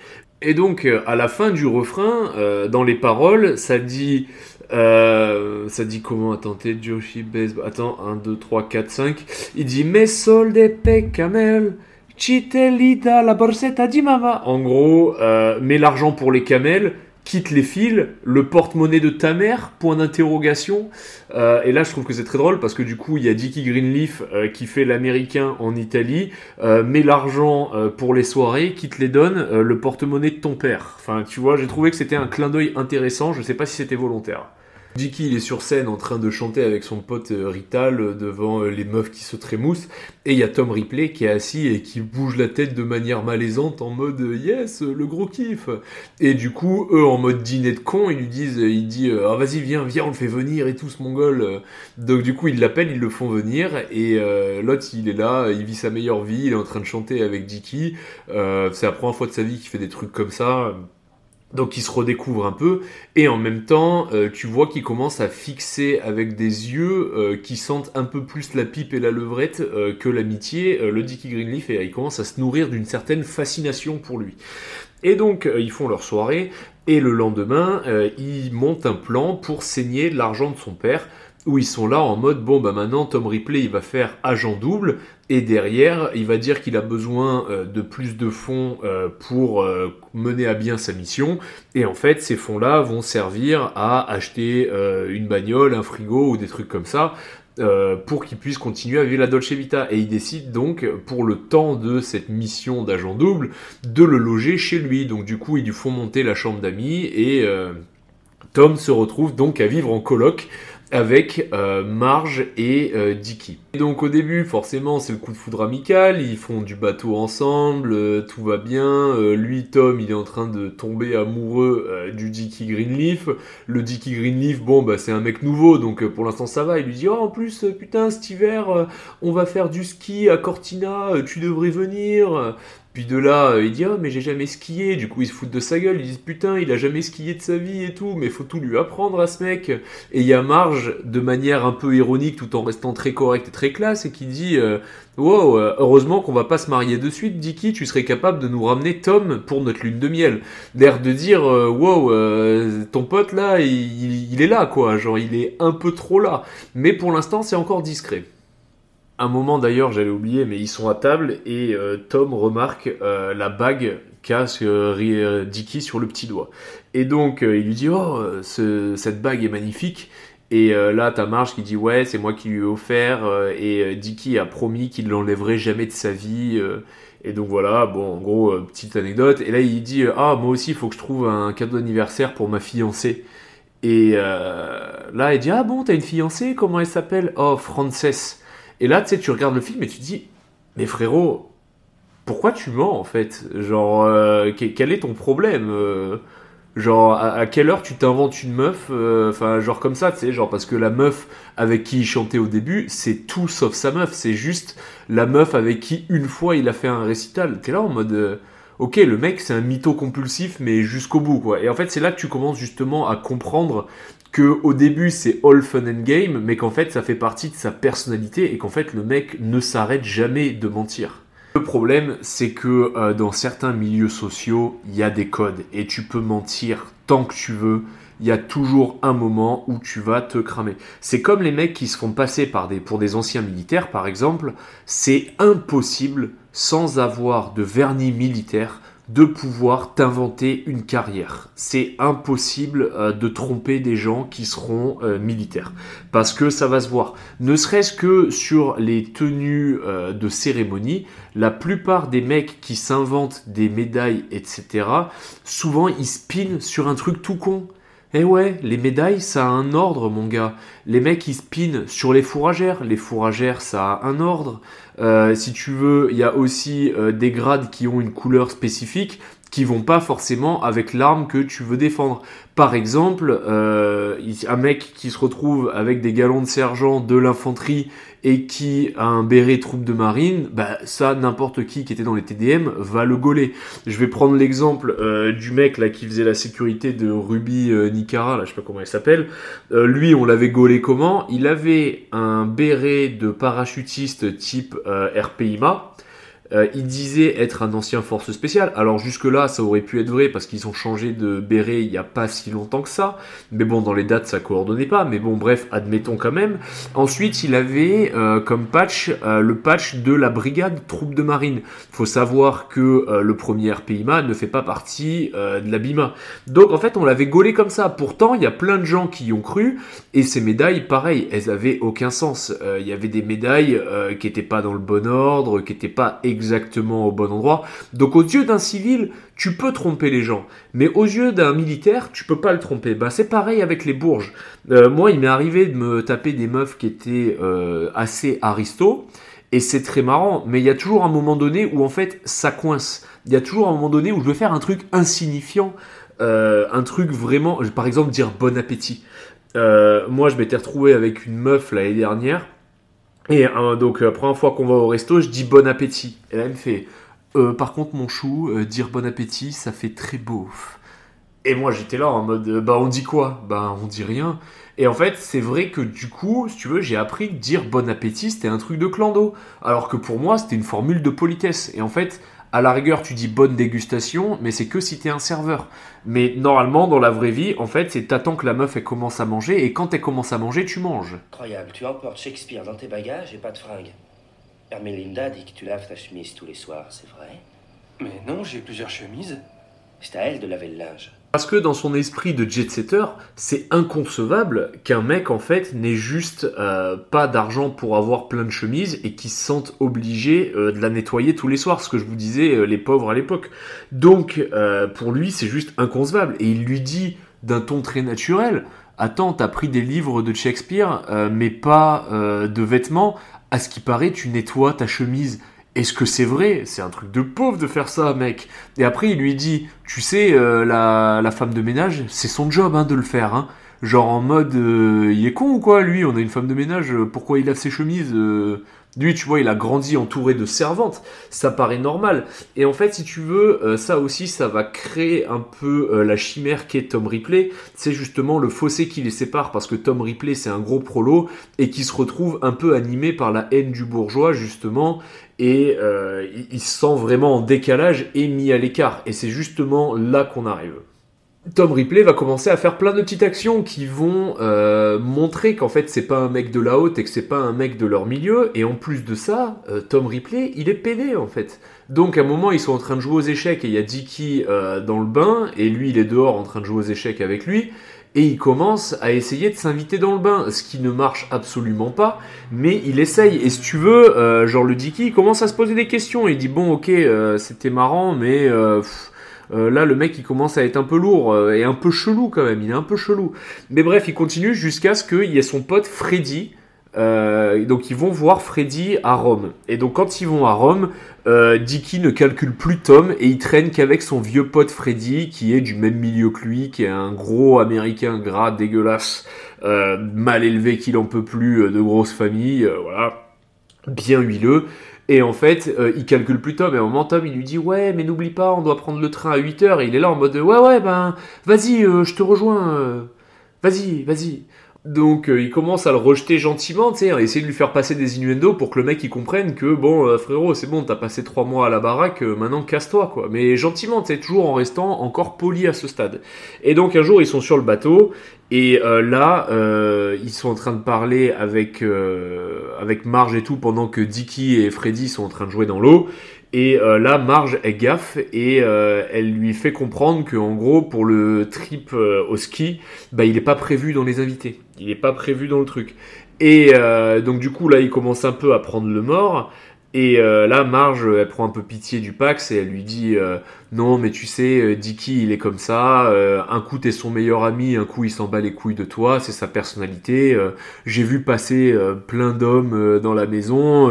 Et donc à la fin du refrain, dans les paroles, ça dit ça dit comment? Attendez, Joshi. Attends, 1, 2, 3, 4, 5. Il dit Mes solde pecamel. Chitelita la borsetta di mama. En gros, euh, mets l'argent pour les camels, quitte les fils, le porte-monnaie de ta mère, point d'interrogation. Euh, et là, je trouve que c'est très drôle parce que du coup, il y a Dickie Greenleaf euh, qui fait l'américain en Italie, euh, met l'argent pour les soirées, qui te les donne, le porte-monnaie de ton père. Enfin, tu vois, j'ai trouvé que c'était un clin d'œil intéressant. Je sais pas si c'était volontaire. Dickie, il est sur scène en train de chanter avec son pote euh, Rital euh, devant euh, les meufs qui se trémoussent. Et il y a Tom Ripley qui est assis et qui bouge la tête de manière malaisante en mode yes, le gros kiff. Et du coup, eux en mode dîner de con, ils lui disent, il dit ah vas-y viens, viens, on le fait venir et tout ce mongol. Donc du coup, ils l'appellent, ils le font venir et euh, l'autre il est là, il vit sa meilleure vie, il est en train de chanter avec. Euh, c'est la première fois de sa vie qu'il fait des trucs comme ça. Donc il se redécouvre un peu. Et en même temps euh, tu vois qu'il commence à fixer avec des yeux euh, qui sentent un peu plus la pipe et la levrette euh, que l'amitié. Le Dickie Greenleaf et il commence à se nourrir d'une certaine fascination pour lui. Et donc ils font leur soirée. Et le lendemain ils montent un plan pour saigner l'argent de son père où ils sont là en mode bon bah maintenant Tom Ripley il va faire agent double et derrière il va dire qu'il a besoin euh, de plus de fonds euh, pour euh, mener à bien sa mission et en fait ces fonds là vont servir à acheter une bagnole, un frigo ou des trucs comme ça pour qu'il puisse continuer à vivre la Dolce Vita. Et il décide donc, pour le temps de cette mission d'agent double, de le loger chez lui. Donc du coup, ils lui font monter la chambre d'amis et Tom se retrouve donc à vivre en coloc avec euh, Marge et euh, Dicky. Et donc au début, forcément, c'est le coup de foudre amical, ils font du bateau ensemble, euh, tout va bien, lui, Tom, il est en train de tomber amoureux du Dicky Greenleaf, le Dicky Greenleaf, bon, bah c'est un mec nouveau, donc pour l'instant ça va, il lui dit, oh en plus, putain, cet hiver, on va faire du ski à Cortina, tu devrais venir, puis de là, euh, il dit Ah, mais j'ai jamais skié. Du coup, ils se foutent de sa gueule. Ils disent Putain, il a jamais skié de sa vie et tout, mais faut tout lui apprendre à ce mec. Et il y a Marge, de manière un peu ironique, tout en restant très correct et très classe, et qui dit euh, Wow, euh, heureusement qu'on va pas se marier de suite, Dicky, tu serais capable de nous ramener Tom pour notre lune de miel. L'air de dire Wow, ton pote là, il est là, quoi. Genre, il est un peu trop là. Mais pour l'instant, c'est encore discret. Un moment d'ailleurs, j'allais oublier, mais ils sont à table et euh, Tom remarque euh, la bague qu'a ce, euh, Dicky sur le petit doigt. Et donc euh, il lui dit Oh, euh, ce- cette bague est magnifique. Et euh, là, t'as Marge qui dit Ouais, c'est moi qui lui ai offert. euh, et euh, Dicky a promis qu'il l'enlèverait jamais de sa vie. euh, et donc voilà, bon, en gros, euh, petite anecdote. Et là, il dit euh, Ah, moi aussi, il faut que je trouve un cadeau d'anniversaire pour ma fiancée. Et euh, là, il dit Ah bon, t'as une fiancée? Comment elle s'appelle Oh, Frances. Et là, tu sais, tu regardes le film et tu te dis, mais frérot, pourquoi tu mens en fait? Genre, euh, que- quel est ton problème Euh, Genre, à, à quelle heure tu t'inventes une meuf euh, Enfin, genre comme ça, tu sais, genre parce que la meuf avec qui il chantait au début, c'est tout sauf sa meuf. C'est juste la meuf avec qui une fois il a fait un récital. T'es là en mode. Ok, le mec c'est un mytho compulsif, mais jusqu'au bout quoi. Et en fait, c'est là que tu commences justement à comprendre au début c'est all fun and game, mais qu'en fait ça fait partie de sa personnalité et qu'en fait le mec ne s'arrête jamais de mentir. Le problème, c'est que euh, dans certains milieux sociaux, il y a des codes et tu peux mentir tant que tu veux, il y a toujours un moment où tu vas te cramer. C'est comme les mecs qui se font passer pour des anciens militaires, par exemple. C'est impossible, sans avoir de vernis militaire, de pouvoir t'inventer une carrière. C'est impossible euh, de tromper des gens qui seront euh, militaires. Parce que ça va se voir. Ne serait-ce que sur les tenues euh, de cérémonie, la plupart des mecs qui s'inventent des médailles, etc., souvent ils spinent sur un truc tout con. Eh ouais, les médailles, ça a un ordre, mon gars. Les mecs, ils spinent sur les fourragères. Les fourragères, ça a un ordre. Euh, si tu veux, il y a aussi euh, des grades qui ont une couleur spécifique qui vont pas forcément avec l'arme que tu veux défendre. Par exemple, euh, un mec qui se retrouve avec des galons de sergent de l'infanterie et qui a un béret troupe de marine, bah ça n'importe qui qui était dans les TDM va le gauler. Je vais prendre l'exemple euh, du mec là qui faisait la sécurité de Ruby euh, Nicara, là je sais pas comment il s'appelle. Euh, lui on l'avait gaulé comment? Il avait un béret de parachutiste type RPIMA euh, il disait être un ancien force spéciale. Alors jusque-là, ça aurait pu être vrai parce qu'ils ont changé de béret il n'y a pas si longtemps que ça. Mais bon, dans les dates, ça coordonnait pas. Mais bon, bref, admettons quand même. Ensuite, il avait euh, comme patch euh, le patch de la brigade troupe de marine. Faut savoir que le premier RPIMA ne fait pas partie de la BIMA. Donc en fait, on l'avait gaulé comme ça. Pourtant, il y a plein de gens qui y ont cru. Et ces médailles, pareil, elles avaient aucun sens. Il y avait des médailles qui n'étaient pas dans le bon ordre, qui n'étaient pas exactement au bon endroit. Donc aux yeux d'un civil, tu peux tromper les gens, mais aux yeux d'un militaire, tu peux pas le tromper. Bah c'est pareil avec les bourges. Euh, moi, il m'est arrivé de me taper des meufs qui étaient euh, assez aristos. Et c'est très marrant, mais il y a toujours un moment donné où en fait ça coince. Il y a toujours un moment donné où je veux faire un truc insignifiant, euh, un truc vraiment, par exemple dire bon appétit. moi je m'étais retrouvé avec une meuf l'année dernière, et euh, donc la première fois qu'on va au resto, je dis bon appétit. Et là elle me fait, euh, par contre mon chou, euh, dire bon appétit, ça fait très beau. Et moi j'étais là en mode, bah on dit quoi? Bah on dit rien. Et en fait c'est vrai que du coup, si tu veux, j'ai appris que dire bon appétit c'était un truc de clando. Alors que pour moi c'était une formule de politesse. Et en fait, à la rigueur, tu dis bonne dégustation, mais c'est que si t'es un serveur. Mais normalement, dans la vraie vie, en fait, c'est t'attends que la meuf elle commence à manger, et quand elle commence à manger, tu manges. Incroyable, tu emportes Shakespeare dans tes bagages et pas de fringues. Hermelinda dit que tu laves ta chemise tous les soirs, c'est vrai? Mais non, j'ai plusieurs chemises. C'est à elle de laver le linge. Parce que dans son esprit de jet-setter, c'est inconcevable qu'un mec en fait n'ait juste euh, pas d'argent pour avoir plein de chemises et qu'il se sente obligé euh, de la nettoyer tous les soirs, ce que je vous disais euh, les pauvres à l'époque. Donc pour lui c'est juste inconcevable et il lui dit d'un ton très naturel Attends, t'as pris des livres de Shakespeare mais pas de vêtements, à ce qui paraît tu nettoies ta chemise. Est-ce que c'est vrai? C'est un truc de pauvre de faire ça, mec. Et après, il lui dit, tu sais, euh, la, femme de ménage, c'est son job hein, de le faire. Hein. Genre en mode, euh, il est con ou quoi, lui? On a une femme de ménage, euh, pourquoi il lave ses chemises lui, tu vois, il a grandi entouré de servantes. Ça paraît normal. Et en fait, si tu veux, ça aussi, ça va créer un peu la chimère qu'est Tom Ripley. C'est justement le fossé qui les sépare parce que Tom Ripley, c'est un gros prolo et qui se retrouve un peu animé par la haine du bourgeois, justement. Et euh, il se sent vraiment en décalage et mis à l'écart. Et c'est justement là qu'on arrive. Tom Ripley va commencer à faire plein de petites actions qui vont euh, montrer qu'en fait c'est pas un mec de la haute et que c'est pas un mec de leur milieu et en plus de ça euh, Tom Ripley il est pédé en fait donc à un moment ils sont en train de jouer aux échecs et il y a Dicky dans le bain et lui il est dehors en train de jouer aux échecs avec lui et il commence à essayer de s'inviter dans le bain, ce qui ne marche absolument pas, mais il essaye. Et si tu veux, genre le Dicky, il commence à se poser des questions. Il dit bon, ok, c'était marrant, mais euh, là, le mec, il commence à être un peu lourd euh, et un peu chelou quand même. Il est un peu chelou. Mais bref, il continue jusqu'à ce qu'il y ait son pote Freddy. Euh, donc ils vont voir Freddy à Rome. Et donc quand ils vont à Rome, Dicky ne calcule plus Tom et il traîne qu'avec son vieux pote Freddy qui est du même milieu que lui, qui est un gros américain gras, dégueulasse, mal élevé qu'il en peut plus, de grosse famille, voilà, bien huileux. Et en fait, euh, il calcule plus Tom. Et un moment, Tom, il lui dit Ouais, mais n'oublie pas, on doit prendre le train à 8h. Et il est là en mode Ouais, ouais, ben, vas-y, euh, je te rejoins. Euh, vas-y, vas-y. Donc euh, il commence à le rejeter gentiment, tu sais, à essayer de lui faire passer des innuendos pour que le mec il comprenne que bon euh, frérot c'est bon t'as passé trois mois à la baraque, euh, maintenant casse-toi quoi. Mais gentiment, tu sais, toujours en restant encore poli à ce stade. Et donc un jour ils sont sur le bateau et euh, là ils sont en train de parler avec avec Marge et tout pendant que Dicky et Freddy sont en train de jouer dans l'eau. Et euh, là, Marge est gaffe et euh, elle lui fait comprendre que en gros, pour le trip euh, au ski, bah, il est pas prévu dans les invités. Il est pas prévu dans le truc. Et donc du coup, là, il commence un peu à prendre le mort. Et là, Marge, elle prend un peu pitié du Pax et elle lui dit non, mais tu sais, Dicky, il est comme ça. un coup, t'es son meilleur ami, un coup, il s'en bat les couilles de toi. C'est sa personnalité. J'ai vu passer plein d'hommes dans la maison.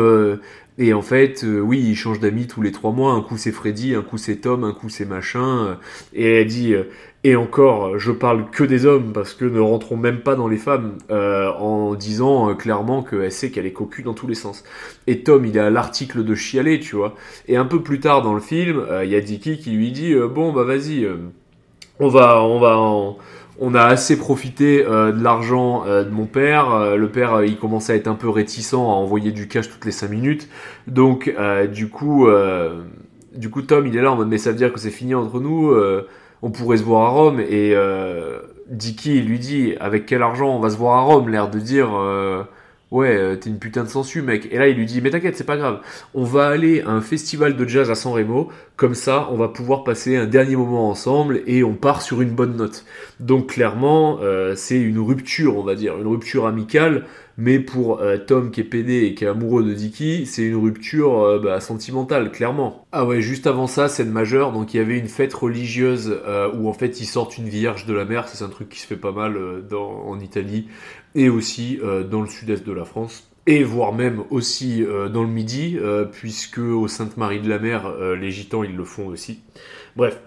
Et en fait, euh, oui, il change d'amis tous les trois mois. Un coup c'est Freddy, un coup c'est Tom, un coup c'est machin. euh, et elle dit, euh, et encore, je parle que des hommes parce que ne rentrons même pas dans les femmes en disant clairement qu'elle sait qu'elle est cocu dans tous les sens. Et Tom, il à l'article de chialer, tu vois. Et un peu plus tard dans le film, il y a Dicky qui lui dit, bon bah vas-y, on va, on va, en- on a assez profité euh, de l'argent euh, de mon père. Euh, le père, il commence à être un peu réticent à envoyer du cash toutes les 5 minutes. Donc, du coup, du coup, Tom, il est là en mode, mais ça veut dire que c'est fini entre nous. on pourrait se voir à Rome. Et Dicky, il lui dit, avec quel argent on va se voir à Rome L'air de dire, ouais, euh, t'es une putain de sensu, mec. Et là, il lui dit, mais t'inquiète, c'est pas grave. On va aller à un festival de jazz à San Remo. Comme ça, on va pouvoir passer un dernier moment ensemble et on part sur une bonne note. Donc clairement, euh, c'est une rupture, on va dire, une rupture amicale. Mais pour euh, Tom qui est pédé et qui est amoureux de Dicky, c'est une rupture euh, bah, sentimentale, clairement. Ah ouais, juste avant ça, scène majeure, donc il y avait une fête religieuse euh, où en fait ils sortent une vierge de la mer, c'est un truc qui se fait pas mal en Italie et aussi dans le sud-est de la France et voire même aussi dans le Midi, puisque au Sainte-Marie de la Mer, les gitans ils le font aussi. Bref.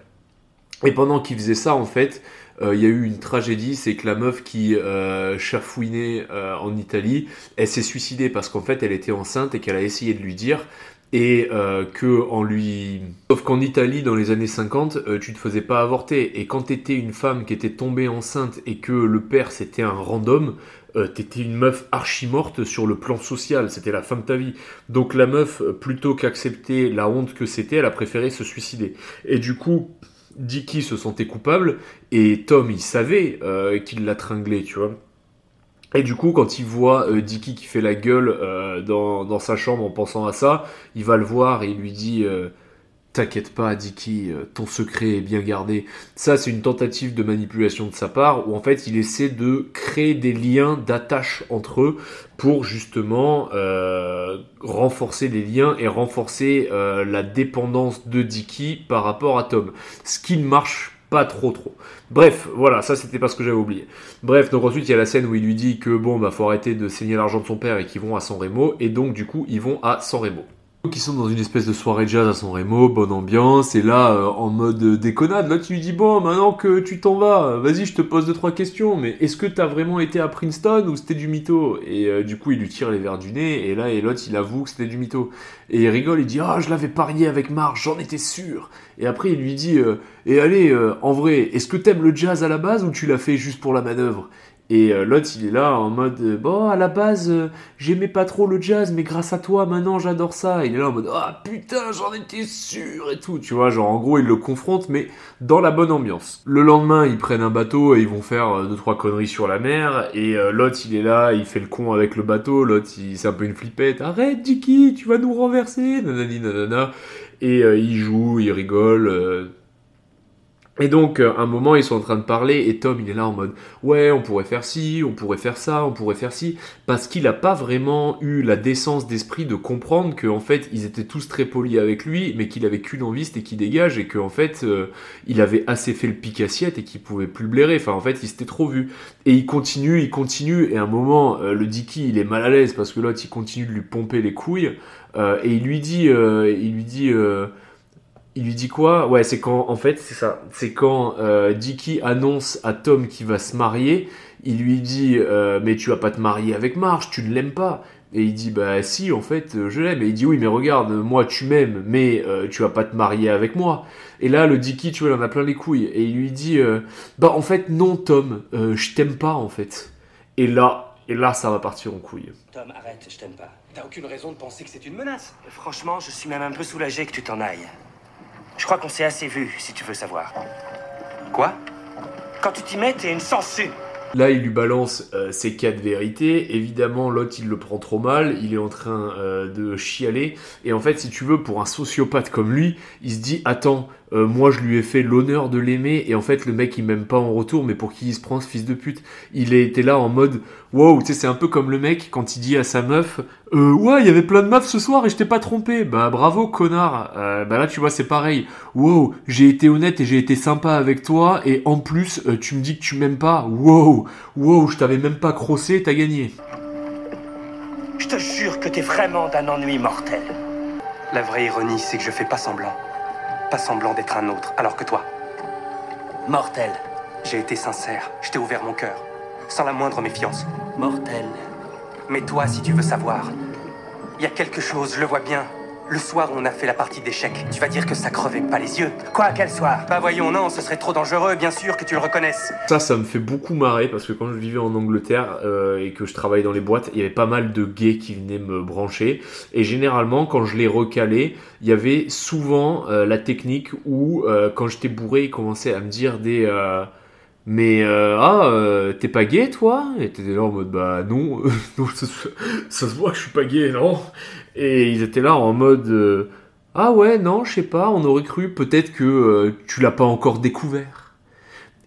Et pendant qu'ils faisaient ça, en fait, euh, il y a eu une tragédie, c'est que la meuf qui euh, chafouinait euh, en Italie, elle s'est suicidée parce qu'en fait elle était enceinte et qu'elle a essayé de lui dire et euh, que en lui sauf qu'en Italie dans les années 50 euh, tu te faisais pas avorter. Et quand t'étais une femme qui était tombée enceinte et que le père c'était un random euh, t'étais une meuf archi morte sur le plan social. C'était la fin de ta vie. Donc la meuf plutôt qu'accepter la honte que c'était elle a préféré se suicider. Et du coup Dicky se sentait coupable et Tom il savait euh, qu'il l'a tringlé tu vois. Et du coup, quand il voit euh, Dicky qui fait la gueule euh, dans, dans sa chambre en pensant à ça, il va le voir et lui dit T'inquiète pas, Dicky, euh, ton secret est bien gardé. Ça, c'est une tentative de manipulation de sa part où en fait il essaie de créer des liens d'attache entre eux pour justement euh, renforcer les liens et renforcer euh, la dépendance de Dicky par rapport à Tom. Ce qui ne marche pas trop trop. Bref, voilà, ça c'était pas ce que j'avais oublié. Bref, donc ensuite il y a la scène où il lui dit que bon bah faut arrêter de saigner l'argent de son père et qu'ils vont à San Remo et donc du coup ils vont à San Remo. Ils sont dans une espèce de soirée jazz à San Remo, bonne ambiance, et là euh, en mode déconnade, là tu lui dis bon maintenant que tu t'en vas, vas-y je te pose deux trois questions, mais est-ce que t'as vraiment été à Princeton ou c'était du mytho? Et euh, du coup il lui tire les verres du nez, et là et l'autre il avoue que c'était du mytho. Et il rigole, il dit ah je l'avais parié avec Marge, j'en étais sûr. Et après il lui dit euh, et allez en vrai, est-ce que t'aimes le jazz à la base ou tu l'as fait juste pour la manœuvre? Et euh, l'autre, il est là en mode euh, Bon, à la base, euh, j'aimais pas trop le jazz, mais grâce à toi, maintenant, j'adore ça. Il est là en mode Ah putain, j'en étais sûr et tout. Tu vois, genre, en gros, il le confronte, mais dans la bonne ambiance. Le lendemain, ils prennent un bateau et ils vont faire euh, deux, trois conneries sur la mer. Et euh, l'autre, il est là, il fait le con avec le bateau. L'autre, c'est un peu une flippette. Arrête, Dicky, tu vas nous renverser. Nanani, nanana. Et il joue, il rigole. Et donc, euh, un moment, ils sont en train de parler, et Tom, il est là en mode Ouais, on pourrait faire ci, on pourrait faire ça, on pourrait faire ci, parce qu'il n'a pas vraiment eu la décence d'esprit de comprendre qu'en fait, ils étaient tous très polis avec lui, mais qu'il avait qu'une envie, c'était qu'il dégage, et qu'en fait, euh, il avait assez fait le pic-assiette et qu'il pouvait plus blairer. Enfin, en fait, il s'était trop vu. Et il continue, il continue, et à un moment, euh, le Dicky, il est mal à l'aise, parce que l'autre, il continue de lui pomper les couilles, et il lui dit Il lui dit. Il lui dit quoi? Ouais, c'est quand, en fait, c'est ça. C'est quand euh, Dicky annonce à Tom qu'il va se marier. Il lui dit euh, Mais tu vas pas te marier avec Marge, tu ne l'aimes pas. Et il dit Bah si, en fait, euh, je l'aime. Et il dit Oui, mais regarde, moi tu m'aimes, mais euh, tu vas pas te marier avec moi. Et là, le Dicky, tu vois, il en a plein les couilles. Et il lui dit Bah en fait, non, Tom, je t'aime pas, en fait. Et là, et là, ça va partir en couille. Tom, arrête, je t'aime pas. T'as aucune raison de penser que c'est une menace. Franchement, je suis même un peu soulagé que tu t'en ailles. Je crois qu'on s'est assez vu, si tu veux savoir. Quoi? Quand tu t'y mets, t'es une sangsue. Là, il lui balance euh, ses quatre vérités. Évidemment, l'autre, il le prend trop mal. Il est en train euh, de chialer. Et en fait, si tu veux, pour un sociopathe comme lui, il se dit Attends, euh, moi, je lui ai fait l'honneur de l'aimer. Et en fait, le mec, il m'aime pas en retour. Mais pour qui il se prend, ce fils de pute Il était là en mode Wow, tu sais, c'est un peu comme le mec quand il dit à sa meuf euh, Ouais, il y avait plein de meufs ce soir et je t'ai pas trompé. Bah, bravo, connard. Euh, bah là, tu vois, c'est pareil. Wow, j'ai été honnête et j'ai été sympa avec toi. Et en plus, euh, tu me dis que tu m'aimes pas. Wow, wow, je t'avais même pas crossé, t'as gagné. Je te jure que t'es vraiment d'un ennui mortel. La vraie ironie, c'est que je fais pas semblant. Pas semblant d'être un autre, alors que toi, Mortel. j'ai été sincère, je t'ai ouvert mon cœur, sans la moindre méfiance. Mortel. Mais toi, si tu veux savoir, il y a quelque chose, je le vois bien. Le soir où on a fait la partie d'échecs, tu vas dire que ça crevait pas les yeux. Quoi, quel soir Bah voyons, non, ce serait trop dangereux, bien sûr que tu le reconnaisses. Ça, ça me fait beaucoup marrer parce que quand je vivais en Angleterre euh, et que je travaillais dans les boîtes, il y avait pas mal de gays qui venaient me brancher. Et généralement, quand je les recalais, il y avait souvent euh, la technique où, euh, quand j'étais bourré, ils commençaient à me dire des... mais ah, t'es pas gay toi? Et t'étais là en mode bah non, ça, ça se voit que je suis pas gay, non? Et ils étaient là en mode euh, ah ouais, non, je sais pas, on aurait cru peut-être que euh, tu l'as pas encore découvert.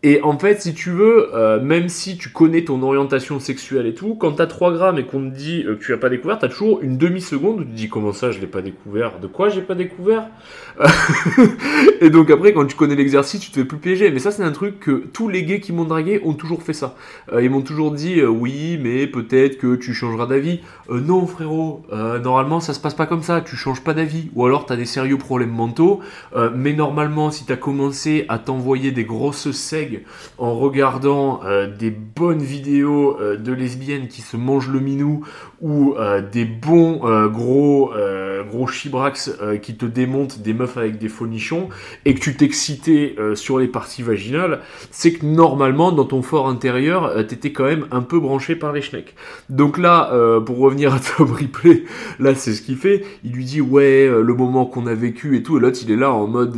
Et en fait, si tu veux, euh, même si tu connais ton orientation sexuelle et tout, quand t'as 3 grammes et qu'on te dit euh, que tu l'as pas découvert, t'as toujours une demi-seconde où tu te dis comment ça je l'ai pas découvert? De quoi j'ai pas découvert? Et donc après, quand tu connais l'exercice, tu te fais plus piéger. Mais ça, c'est un truc que tous les gays qui m'ont dragué ont toujours fait ça. Euh, ils m'ont toujours dit oui, mais peut-être que tu changeras d'avis. Non, frérot, normalement ça se passe pas comme ça. Tu changes pas d'avis. Ou alors t'as des sérieux problèmes mentaux. Mais normalement, si t'as commencé à t'envoyer des grosses segs en regardant euh, des bonnes vidéos euh, de lesbiennes qui se mangent le minou ou euh, des bons gros gros chibrax qui te démontent des meufs avec des faux nichons et que tu t'excitais sur les parties vaginales, c'est que normalement dans ton fort intérieur, t'étais quand même un peu branché par les schnecks. Donc là, pour revenir à Tom Ripley, là c'est ce qu'il fait. Il lui dit ouais le moment qu'on a vécu et tout, et l'autre il est là en mode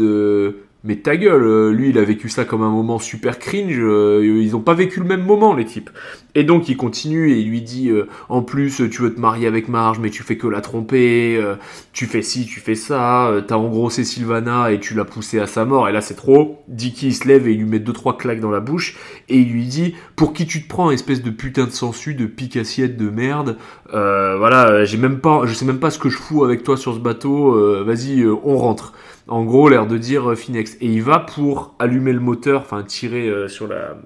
mais ta gueule, euh, lui il a vécu ça comme un moment super cringe, euh, ils ont pas vécu le même moment les types. Et donc il continue et il lui dit euh, en plus tu veux te marier avec Marge mais tu fais que la tromper, tu fais ci, tu fais ça, t'as engrossé Sylvana et tu l'as poussé à sa mort et là c'est trop. Dicky il se lève et il lui met deux trois claques dans la bouche et il lui dit pour qui tu te prends espèce de putain de sensu, de pique assiette de merde. Voilà, j'ai même pas, je sais même pas ce que je fous avec toi sur ce bateau. Vas-y, on rentre. En gros, l'air de dire euh, Finex. Et il va pour allumer le moteur, enfin tirer euh, sur la,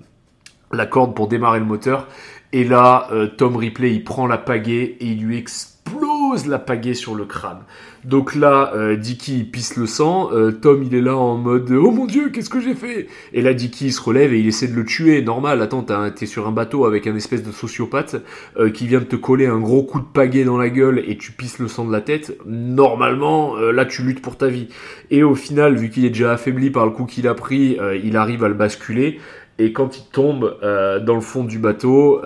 la corde pour démarrer le moteur. Et là, euh, Tom Ripley, il prend la pagaie et il lui explose la pagaie sur le crâne. Donc là, euh, Dicky, pisse le sang. euh, Tom, il est là en mode Oh mon dieu, qu'est-ce que j'ai fait? Et là, Dicky, se relève et il essaie de le tuer. Normal, attends, t'es sur un bateau avec un espèce de sociopathe euh, qui vient de te coller un gros coup de pagaie dans la gueule et tu pisses le sang de la tête. Normalement, euh, là, tu luttes pour ta vie. Et au final, vu qu'il est déjà affaibli par le coup qu'il a pris, il arrive à le basculer. Et quand il tombe dans le fond du bateau,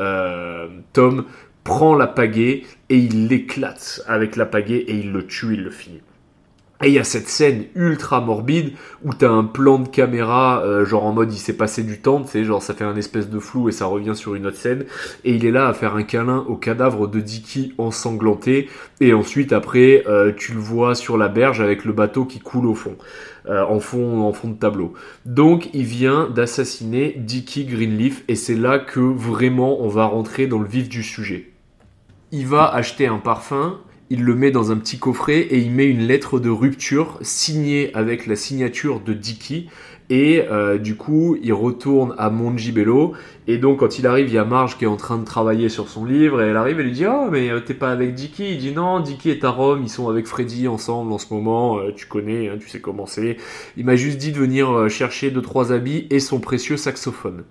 Tom prend la pagaie et il l'éclate avec la pagaie et il le tue, il le finit. Et il y a cette scène ultra morbide où t'as un plan de caméra, euh, genre en mode il s'est passé du temps, tu sais, genre ça fait un espèce de flou et ça revient sur une autre scène. Et il est là à faire un câlin au cadavre de Dicky ensanglanté. Et ensuite, après, euh, tu le vois sur la berge avec le bateau qui coule au fond, euh, en fond, en fond de tableau. Donc, il vient d'assassiner Dicky Greenleaf et c'est là que vraiment on va rentrer dans le vif du sujet. Il va acheter un parfum, il le met dans un petit coffret et il met une lettre de rupture signée avec la signature de Dicky. Et euh, du coup, il retourne à Montgibello. Et donc, quand il arrive, il y a Marge qui est en train de travailler sur son livre. Et elle arrive, elle lui dit Oh, mais euh, t'es pas avec Dicky Il dit Non, Dicky est à Rome. Ils sont avec Freddy ensemble en ce moment. Euh, tu connais, hein, tu sais comment c'est. Il m'a juste dit de venir chercher deux trois habits et son précieux saxophone.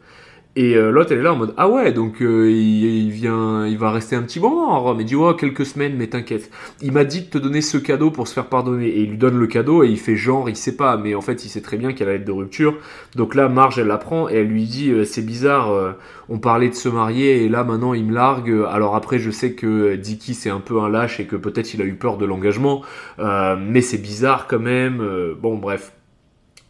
Et euh, l'autre, elle est là en mode Ah ouais, donc euh, il, vient, il va rester un petit moment à Rome. Il dit Ouais, quelques semaines, mais t'inquiète. Il m'a dit de te donner ce cadeau pour se faire pardonner. Et il lui donne le cadeau et il fait genre, il sait pas, mais en fait, il sait très bien qu'il y a la lettre de rupture. Donc là, Marge, elle l'apprend et elle lui dit euh, C'est bizarre, euh, on parlait de se marier et là, maintenant, il me largue. Alors après, je sais que Dicky, c'est un peu un lâche et que peut-être il a eu peur de l'engagement, euh, mais c'est bizarre quand même. Bon, bref.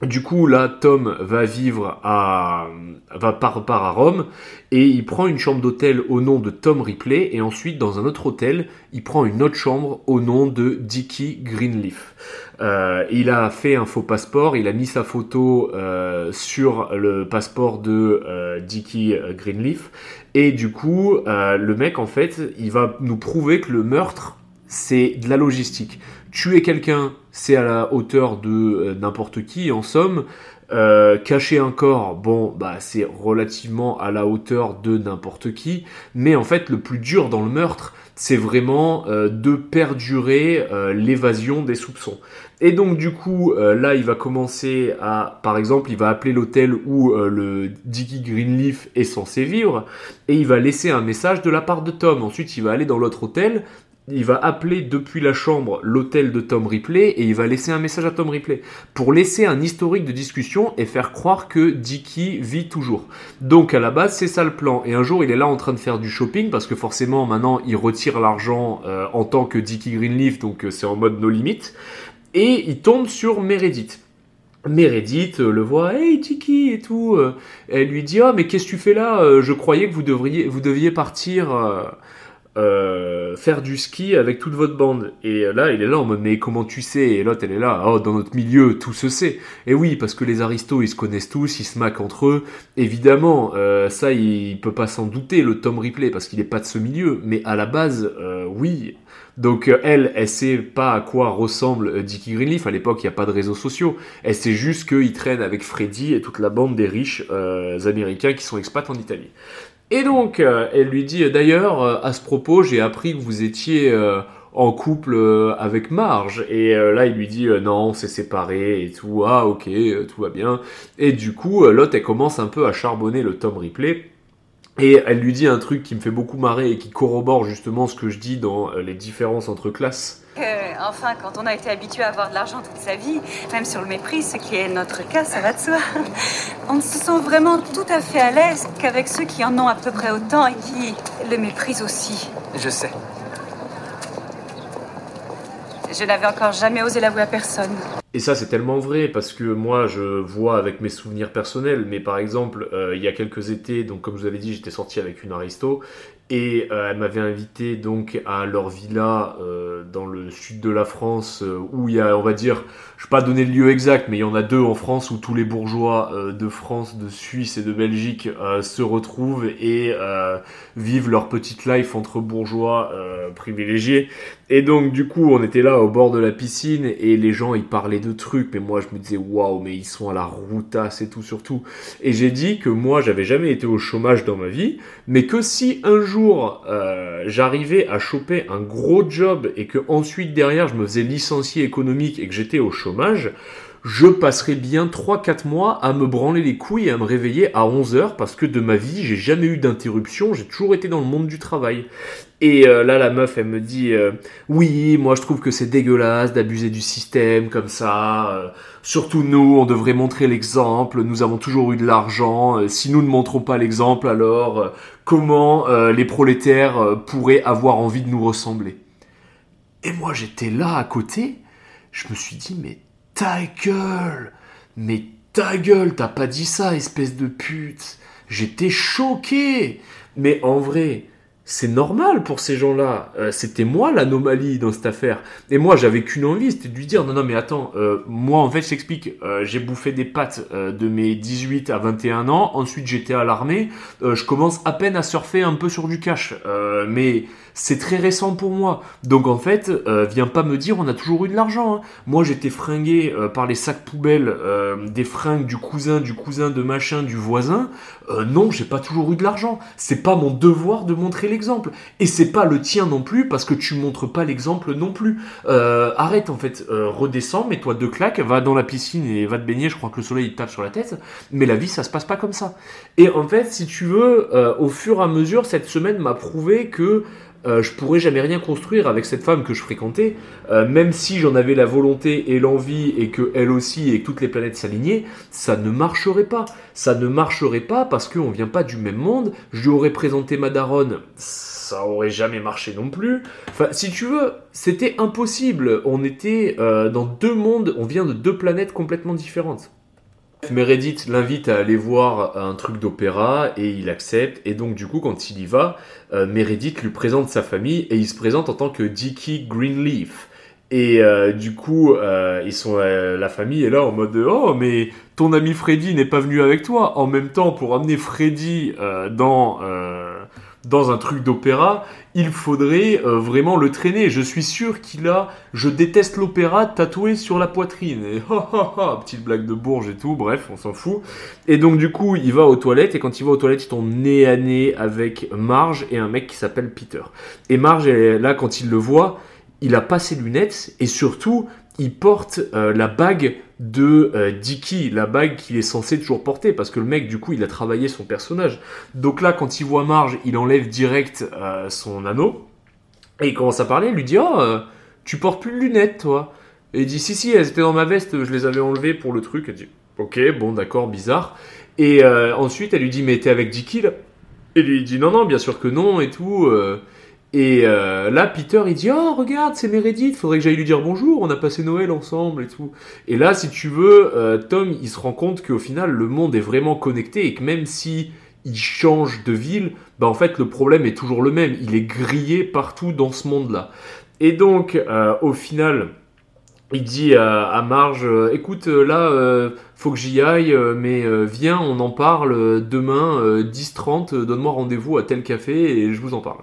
Du coup, là, Tom va vivre à, va part, part à Rome et il prend une chambre d'hôtel au nom de Tom Ripley et ensuite dans un autre hôtel, il prend une autre chambre au nom de Dickie Greenleaf. Euh, il a fait un faux passeport, il a mis sa photo euh, sur le passeport de euh, Dickie Greenleaf et du coup, le mec en fait, il va nous prouver que le meurtre c'est de la logistique. Tuer quelqu'un, c'est à la hauteur de euh, n'importe qui, en somme. Euh, cacher un corps, bon, bah c'est relativement à la hauteur de n'importe qui. Mais en fait, le plus dur dans le meurtre, c'est vraiment euh, de perdurer l'évasion des soupçons. Et donc du coup, là, il va commencer à, par exemple, il va appeler l'hôtel où le Dickie Greenleaf est censé vivre, et il va laisser un message de la part de Tom. Ensuite, il va aller dans l'autre hôtel, il va appeler depuis la chambre l'hôtel de Tom Ripley et il va laisser un message à Tom Ripley pour laisser un historique de discussion et faire croire que Dickie vit toujours. Donc à la base c'est ça le plan. Et un jour il est là en train de faire du shopping parce que forcément maintenant il retire l'argent euh, en tant que Dickie Greenleaf donc euh, c'est en mode no limit et il tombe sur Meredith. Meredith euh, le voit, hey Tiki et tout. Elle lui dit, ah mais qu'est-ce que tu fais là? Je croyais que vous devriez, vous deviez partir euh, euh, faire du ski avec toute votre bande. Et là, il est là en mode, mais comment tu sais? Et l'autre, elle est là, oh dans notre milieu, tout se sait. Et oui, parce que les aristos, ils se connaissent tous, ils se maquent entre eux. Évidemment, euh, ça, il, peut pas s'en douter, le Tom Ripley, parce qu'il est pas de ce milieu. Mais à la base, euh, oui. Donc euh, elle, elle sait pas à quoi ressemble euh, Dickie Greenleaf. À l'époque, il n'y a pas de réseaux sociaux. Elle sait juste qu'il traîne avec Freddy et toute la bande des riches euh, américains qui sont expats en Italie. Et donc, euh, elle lui dit, d'ailleurs, euh, à ce propos, j'ai appris que vous étiez euh, en couple euh, avec Marge. Et euh, là, il lui dit, euh, non, on s'est séparés et tout. Ah, ok, euh, tout va bien. Et du coup, euh, l'autre, elle commence un peu à charbonner le Tom Ripley. Et elle lui dit un truc qui me fait beaucoup marrer et qui corrobore justement ce que je dis dans euh, les différences entre classes. Que, enfin, quand on a été habitué à avoir de l'argent toute sa vie, même sur le mépris, ce qui est notre cas, ça va de soi, on ne se sent vraiment tout à fait à l'aise qu'avec ceux qui en ont à peu près autant et qui le méprisent aussi. Je sais. Je n'avais encore jamais osé l'avouer à personne. Et ça, c'est tellement vrai parce que moi, je vois avec mes souvenirs personnels, mais par exemple, euh, il y a quelques étés, donc comme je vous avais dit, j'étais sorti avec une aristo et euh, elle m'avait invité donc à leur villa euh, dans le sud de la France euh, où il y a, on va dire, je vais pas donner le lieu exact, mais il y en a deux en France où tous les bourgeois euh, de France, de Suisse et de Belgique se retrouvent et vivent leur petite life entre bourgeois privilégiés. Et donc du coup, on était là au bord de la piscine et les gens ils parlaient de trucs, mais moi je me disais waouh, mais ils sont à la routasse et tout surtout. Et j'ai dit que moi j'avais jamais été au chômage dans ma vie, mais que si un jour euh, j'arrivais à choper un gros job et que ensuite derrière je me faisais licencier économique et que j'étais au chômage, je passerais bien 3-4 mois à me branler les couilles et à me réveiller à 11 heures parce que de ma vie, j'ai jamais eu d'interruption, j'ai toujours été dans le monde du travail. Et euh, là, la meuf, elle me dit euh, Oui, moi je trouve que c'est dégueulasse d'abuser du système comme ça. euh, surtout nous, on devrait montrer l'exemple. Nous avons toujours eu de l'argent. si nous ne montrons pas l'exemple, alors comment les prolétaires pourraient avoir envie de nous ressembler? Et moi, j'étais là à côté. Je me suis dit Mais ta gueule Mais ta gueule, t'as pas dit ça, espèce de pute J'étais choqué Mais en vrai, c'est normal pour ces gens-là. Euh, c'était moi l'anomalie dans cette affaire. Et moi, j'avais qu'une envie, c'était de lui dire, non, non, mais attends, euh, moi, en fait, je t'explique, euh, j'ai bouffé des pâtes de mes 18 à 21 ans, ensuite j'étais à l'armée, je commence à peine à surfer un peu sur du cash. Mais c'est très récent pour moi. Donc en fait, euh, viens pas me dire on a toujours eu de l'argent. hein. Moi j'étais fringué euh, par les sacs poubelles euh, des fringues du cousin, du cousin de machin, du voisin. Non, j'ai pas toujours eu de l'argent. C'est pas mon devoir de montrer l'exemple. Et c'est pas le tien non plus parce que tu montres pas l'exemple non plus. Arrête en fait, redescends, mets-toi deux claques, va dans la piscine et va te baigner. Je crois que le soleil il tape sur la tête. Mais la vie ça se passe pas comme ça. Et en fait, si tu veux, au fur et à mesure, cette semaine m'a prouvé que euh, je pourrais jamais rien construire avec cette femme que je fréquentais, euh, même si j'en avais la volonté et l'envie et que elle aussi et que toutes les planètes s'alignaient, ça ne marcherait pas. Ça ne marcherait pas parce qu'on vient pas du même monde. Je lui aurais présenté ma daronne, ça aurait jamais marché non plus. Enfin, si tu veux, c'était impossible. On était euh, dans deux mondes, on vient de deux planètes complètement différentes. Meredith l'invite à aller voir un truc d'opéra et il accepte. Et donc, du coup, quand il y va, euh, Meredith lui présente sa famille et il se présente en tant que Dickie Greenleaf. Et euh, du coup, euh, ils sont, la famille est là en mode Oh, mais ton ami Freddy n'est pas venu avec toi. En même temps, pour amener Freddy dans, dans un truc d'opéra, il faudrait euh, vraiment le traîner. Je suis sûr qu'il a Je déteste l'opéra tatoué sur la poitrine. Et ha, petite blague de Bourges et tout, bref, on s'en fout. Et donc, du coup, il va aux toilettes. Et quand il va aux toilettes, il tombe nez à nez avec Marge et un mec qui s'appelle Peter. Et Marge, là, quand il le voit, il a pas ses lunettes et surtout il porte euh, la bague de euh, Dicky, la bague qu'il est censé toujours porter parce que le mec du coup il a travaillé son personnage. Donc là quand il voit Marge, il enlève direct euh, son anneau et il commence à parler, il lui dit "Oh, tu portes plus de lunettes toi." Et il dit "Si si, elles étaient dans ma veste, je les avais enlevées pour le truc." Elle dit "OK, bon d'accord, bizarre." Et ensuite elle lui dit "Mais t'es avec Dicky là? Et lui dit "Non non, bien sûr que non et tout." Et euh, là, Peter, il dit Oh, regarde, c'est Meredith, faudrait que j'aille lui dire bonjour, on a passé Noël ensemble et tout. Et là, si tu veux, euh, Tom, il se rend compte qu'au final, le monde est vraiment connecté et que même si il change de ville, bah en fait, le problème est toujours le même. Il est grillé partout dans ce monde-là. Et donc, euh, au final, il dit à, à Marge Écoute, là, faut que j'y aille, mais viens, on en parle demain, euh, 10h30, euh, donne-moi rendez-vous à tel café et je vous en parle.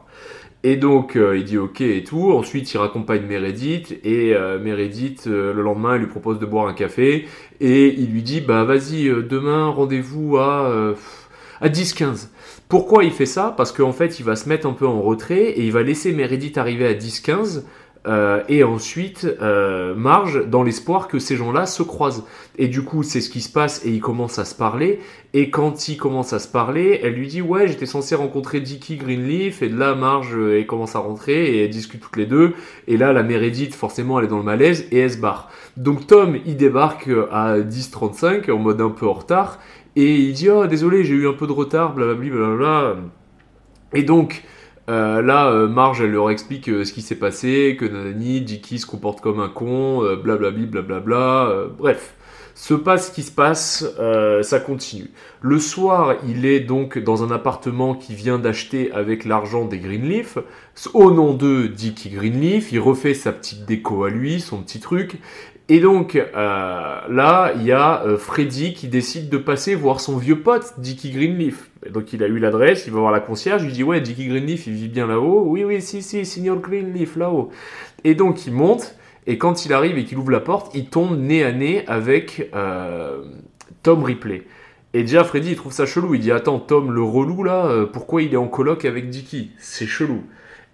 Et donc euh, il dit ok et tout. Ensuite il raccompagne Meredith et euh, Meredith euh, le lendemain elle lui propose de boire un café et il lui dit bah vas-y euh, demain rendez-vous à à 10-15. Pourquoi il fait ça? Parce qu'en fait il va se mettre un peu en retrait et il va laisser Meredith arriver à 10-15 euh, et ensuite euh, Marge dans l'espoir que ces gens-là se croisent. Et du coup c'est ce qui se passe et ils commencent à se parler. Et quand ils commencent à se parler, elle lui dit ouais j'étais censé rencontrer Dickie Greenleaf et de là Marge euh, elle commence à rentrer et elles discutent toutes les deux. Et là la Meredith forcément elle est dans le malaise et elle se barre. Donc Tom il débarque à 10h35 en mode un peu en retard et il dit oh désolé j'ai eu un peu de retard blablabla blablabla. Et donc euh, là, euh, Marge, elle leur explique euh, ce qui s'est passé, que nanani, Dicky se comporte comme un con, blablabli, blablabla. bref, se passe ce qui se passe, ça continue. Le soir, il est donc dans un appartement qu'il vient d'acheter avec l'argent des Greenleaf. Au nom de Dicky Greenleaf, il refait sa petite déco à lui, son petit truc. Et donc euh, là, il y a euh, Freddy qui décide de passer voir son vieux pote, Dickie Greenleaf. Donc il a eu l'adresse, il va voir la concierge, il dit ouais, Dickie Greenleaf, il vit bien là-haut. Oui, oui, si, si, Signor Greenleaf là-haut. Et donc il monte, et quand il arrive et qu'il ouvre la porte, il tombe nez à nez avec euh, Tom Ripley. Et déjà Freddy il trouve ça chelou, il dit attends Tom le relou là, pourquoi il est en coloc avec Dickie? C'est chelou.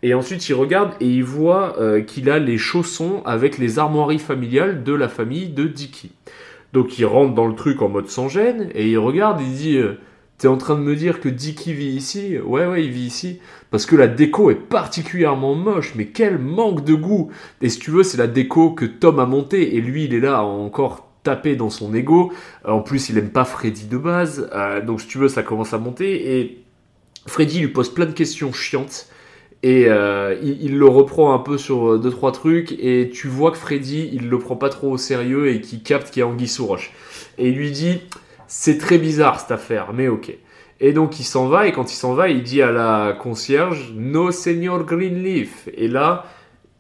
Et ensuite, il regarde et il voit euh, qu'il a les chaussons avec les armoiries familiales de la famille de Dicky. Donc il rentre dans le truc en mode sans gêne et il regarde et il dit euh, T'es en train de me dire que Dicky vit ici? Ouais, ouais, il vit ici. Parce que la déco est particulièrement moche, mais quel manque de goût Et si tu veux, c'est la déco que Tom a montée et lui, il est là encore taper dans son ego. En plus, il aime pas Freddy de base. Euh, donc si tu veux, ça commence à monter et Freddy lui pose plein de questions chiantes. Et euh, il, le reprend un peu sur euh, deux trois trucs et tu vois que Freddy il le prend pas trop au sérieux et qu'il capte qu'il y a Anguille sous. Et il lui dit c'est très bizarre cette affaire mais ok. Et donc il s'en va et quand il s'en va il dit à la concierge no Senior Greenleaf et là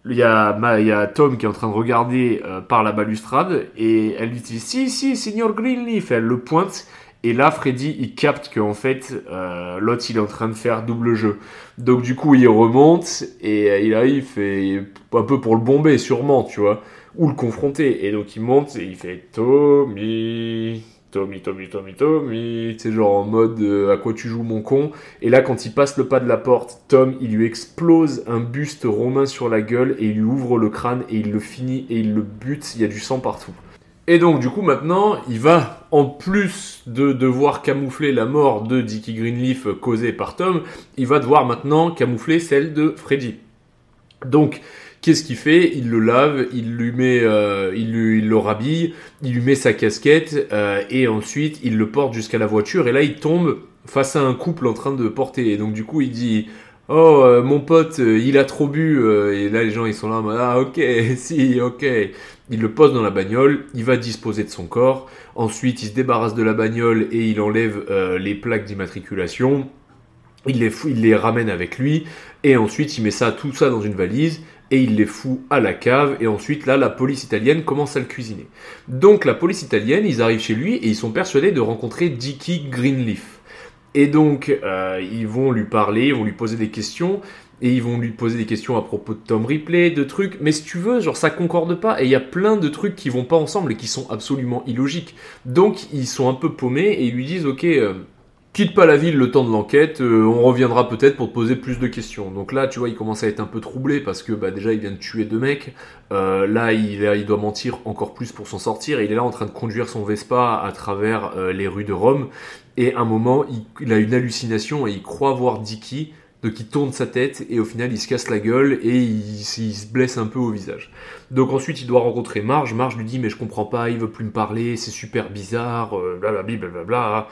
il y, a, Ma- il y a Tom qui est en train de regarder euh, par la balustrade et elle lui dit si si Senior Greenleaf elle le pointe Et là, Freddy, il capte qu'en fait, euh, l'autre, il est en train de faire double jeu. Donc du coup, il remonte et euh, il arrive, fait un peu pour le bomber, sûrement, tu vois, ou le confronter. Et donc il monte et il fait Tommy, Tommy, Tommy, Tommy, Tommy. C'est genre en mode euh, à quoi tu joues mon con. Et là, quand il passe le pas de la porte, Tom, il lui explose un buste romain sur la gueule et il lui ouvre le crâne et il le finit et il le bute. Il y a du sang partout. Et donc, du coup, maintenant, il va, en plus de devoir camoufler la mort de Dickie Greenleaf causée par Tom, il va devoir maintenant camoufler celle de Freddy. Donc, qu'est-ce qu'il fait? Il le lave, il lui met, euh, il, lui, il le rhabille, il lui met sa casquette, euh, et ensuite, il le porte jusqu'à la voiture, et là, il tombe face à un couple en train de porter. Et donc, du coup, il dit... Oh, euh, mon pote, euh, il a trop bu. euh, et là, les gens, ils sont là, ah, ok, si, ok. Il le pose dans la bagnole, il va disposer de son corps. Ensuite, il se débarrasse de la bagnole et il enlève les plaques d'immatriculation. Il les, il les ramène avec lui. Et ensuite, il met ça, tout ça dans une valise. Et il les fout à la cave. Et ensuite, là, la police italienne commence à le cuisiner. Donc, la police italienne, ils arrivent chez lui et ils sont persuadés de rencontrer Dickie Greenleaf. Et donc, euh, ils vont lui parler, ils vont lui poser des questions, et ils vont lui poser des questions à propos de Tom Ripley, de trucs. Mais si tu veux, genre, ça concorde pas, et il y a plein de trucs qui vont pas ensemble et qui sont absolument illogiques. Donc, ils sont un peu paumés, et ils lui disent, ok, euh, quitte pas la ville le temps de l'enquête, euh, on reviendra peut-être pour te poser plus de questions. Donc là, tu vois, il commence à être un peu troublé, parce que, bah, déjà, il vient de tuer deux mecs. Là, il, doit mentir encore plus pour s'en sortir, et il est là en train de conduire son Vespa à travers les rues de Rome. Et à un moment, il, a une hallucination et il croit voir Dicky, donc il tourne sa tête et au final il se casse la gueule et il, se blesse un peu au visage. Donc ensuite il doit rencontrer Marge. Marge lui dit mais je comprends pas, il veut plus me parler, c'est super bizarre, euh, blablabli, blablabla.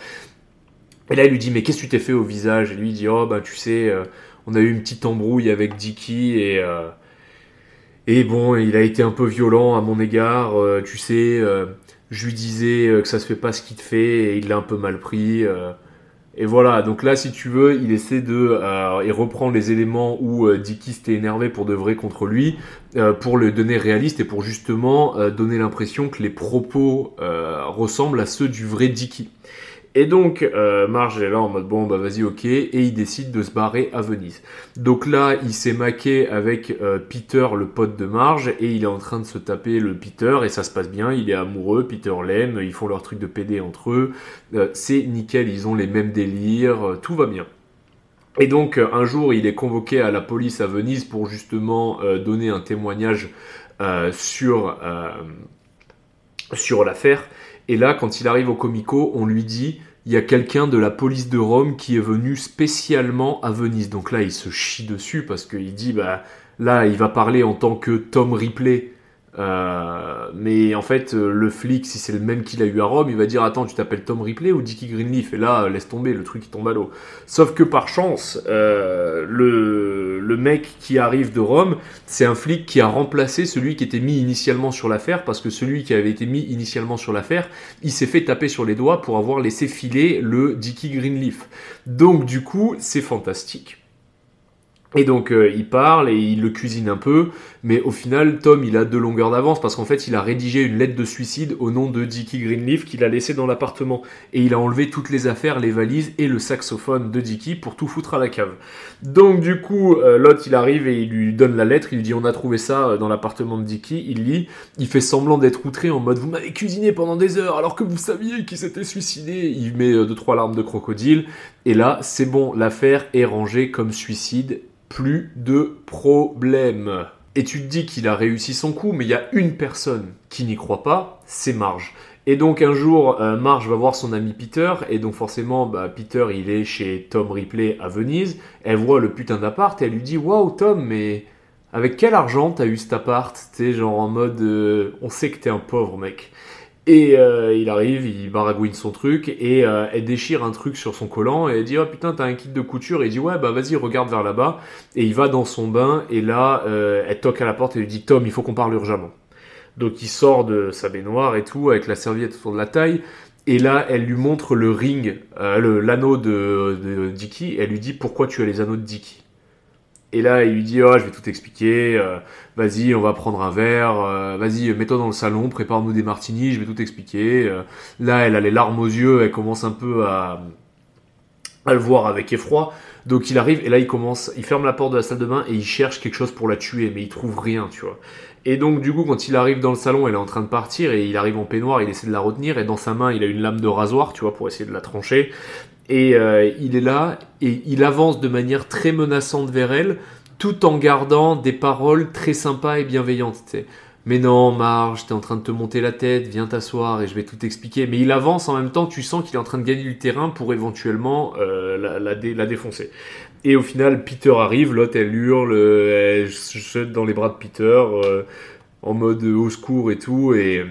Et là il lui dit mais qu'est-ce que tu t'es fait au visage? Et lui il dit oh bah tu sais, euh, on a eu une petite embrouille avec Dicky et euh, et bon il a été un peu violent à mon égard, tu sais. Je lui disais euh, que ça se fait pas ce qu'il te fait et il l'a un peu mal pris. euh. et voilà, donc là, si tu veux, il essaie de euh, et reprend les éléments où euh, Dicky s'était énervé pour de vrai contre lui, pour le donner réaliste et pour justement donner l'impression que les propos ressemblent à ceux du vrai Dicky. Et donc, euh, Marge est là en mode bon, bah vas-y, ok, et il décide de se barrer à Venise. Donc là, il s'est maqué avec euh, Peter, le pote de Marge, et il est en train de se taper le Peter, et ça se passe bien, il est amoureux, Peter l'aime, ils font leur truc de PD entre eux, Euh, c'est nickel, ils ont les mêmes délires, tout va bien. Et donc, un jour, il est convoqué à la police à Venise pour justement donner un témoignage sur l'affaire. Et là, quand il arrive au Comico, on lui dit il y a quelqu'un de la police de Rome qui est venu spécialement à Venise. Donc là, il se chie dessus parce qu'il dit bah là, il va parler en tant que Tom Ripley. Euh, mais en fait, euh, le flic, si c'est le même qu'il a eu à Rome, il va dire Attends, tu t'appelles Tom Ripley ou Dickie Greenleaf? Et là, laisse tomber, le truc il tombe à l'eau. Sauf que par chance, euh, le, le mec qui arrive de Rome, c'est un flic qui a remplacé celui qui était mis initialement sur l'affaire, parce que celui qui avait été mis initialement sur l'affaire, il s'est fait taper sur les doigts pour avoir laissé filer le Dickie Greenleaf. Donc du coup, c'est fantastique. Et donc euh, il parle et il le cuisine un peu, mais au final Tom il a deux longueurs d'avance parce qu'en fait il a rédigé une lettre de suicide au nom de Dickie Greenleaf qu'il a laissé dans l'appartement. Et il a enlevé toutes les affaires, les valises et le saxophone de Dickie pour tout foutre à la cave. Donc du coup euh, il arrive et il lui donne la lettre, il lui dit on a trouvé ça euh, dans l'appartement de Dickie, il lit, il fait semblant d'être outré en mode vous m'avez cuisiné pendant des heures alors que vous saviez qu'il s'était suicidé, il met euh, deux trois larmes de crocodile et là c'est bon l'affaire est rangée comme suicide plus de problème. Et tu te dis qu'il a réussi son coup, mais il y a une personne qui n'y croit pas, c'est Marge. Et donc un jour, euh, Marge va voir son ami Peter, et donc forcément, bah, Peter, il est chez Tom Ripley à Venise. Elle voit le putain d'appart et elle lui dit Waouh, Tom, mais avec quel argent t'as eu cet appart? Sais, genre en mode euh, On sait que t'es un pauvre mec. Et euh, il arrive, il baragouine son truc et euh, elle déchire un truc sur son collant et elle dit oh putain t'as un kit de couture et il dit ouais bah vas-y regarde vers là-bas et il va dans son bain et là euh, elle toque à la porte et lui dit Tom il faut qu'on parle urgemment. Donc il sort de sa baignoire et tout avec la serviette autour de la taille et là elle lui montre le ring, euh, l'anneau de, de Dicky elle lui dit pourquoi tu as les anneaux de Dicky. Et là, il lui dit, oh, je vais tout expliquer, euh, vas-y, on va prendre un verre, euh, vas-y, mets-toi dans le salon, prépare-nous des martinis, je vais tout expliquer. Euh, là, elle a les larmes aux yeux, elle commence un peu à, à le voir avec effroi. Donc il arrive et là il commence, il ferme la porte de la salle de bain et il cherche quelque chose pour la tuer, mais il trouve rien, tu vois. Et donc du coup quand il arrive dans le salon, elle est en train de partir et il arrive en peignoir, il essaie de la retenir et dans sa main il a une lame de rasoir, tu vois, pour essayer de la trancher. Et euh, il est là et il avance de manière très menaçante vers elle, tout en gardant des paroles très sympas et bienveillantes. Mais non, Marge, t'es en train de te monter la tête, viens t'asseoir et je vais tout expliquer. Mais il avance en même temps, tu sens qu'il est en train de gagner du terrain pour éventuellement euh, la, la, dé- la défoncer. Et au final, Peter arrive, l'autre elle hurle, elle se jette dans les bras de Peter, euh, en mode au secours et tout. Et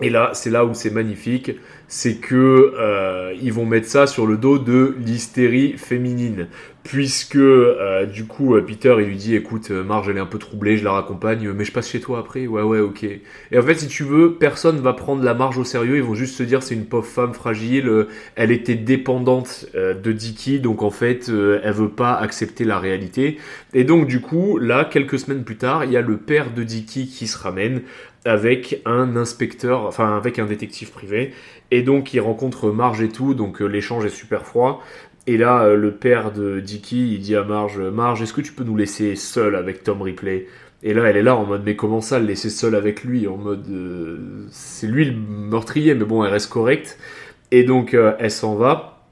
là, c'est là où c'est magnifique, c'est que euh, ils vont mettre ça sur le dos de l'hystérie féminine, puisque euh, du coup euh, Peter il lui dit écoute euh, Marge elle est un peu troublée, je la raccompagne, mais je passe chez toi après, ouais ouais ok. Et en fait si tu veux, personne va prendre la Marge au sérieux, ils vont juste se dire c'est une pauvre femme fragile, elle était dépendante de Dicky, donc en fait elle veut pas accepter la réalité. Et donc du coup là quelques semaines plus tard, il y a le père de Dicky qui se ramène avec un inspecteur, enfin avec un détective privé, et donc il rencontre Marge et tout, donc l'échange est super froid. Et là, euh, le père de Dicky, il dit à Marge, Marge, est-ce que tu peux nous laisser seul avec Tom Ripley? Et là, elle est là en mode, mais comment ça, le laisser seul avec lui? En mode, euh, c'est lui le meurtrier, mais bon, elle reste correcte. Et donc, euh, elle s'en va.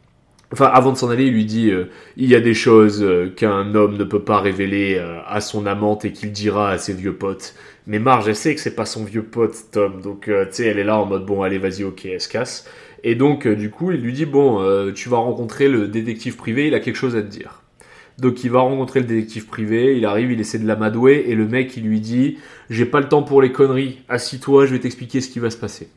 Enfin, avant de s'en aller, il lui dit il y a des choses qu'un homme ne peut pas révéler à son amante et qu'il dira à ses vieux potes. Mais Marge, elle sait que c'est pas son vieux pote, Tom. Donc, euh, tu sais, elle est là en mode bon, allez, vas-y, ok, elle se casse. Et donc, euh, du coup, il lui dit bon, euh, tu vas rencontrer le détective privé, il a quelque chose à te dire. Donc, il va rencontrer le détective privé, il arrive, il essaie de l'amadouer, et le mec, il lui dit j'ai pas le temps pour les conneries, assis-toi, je vais t'expliquer ce qui va se passer.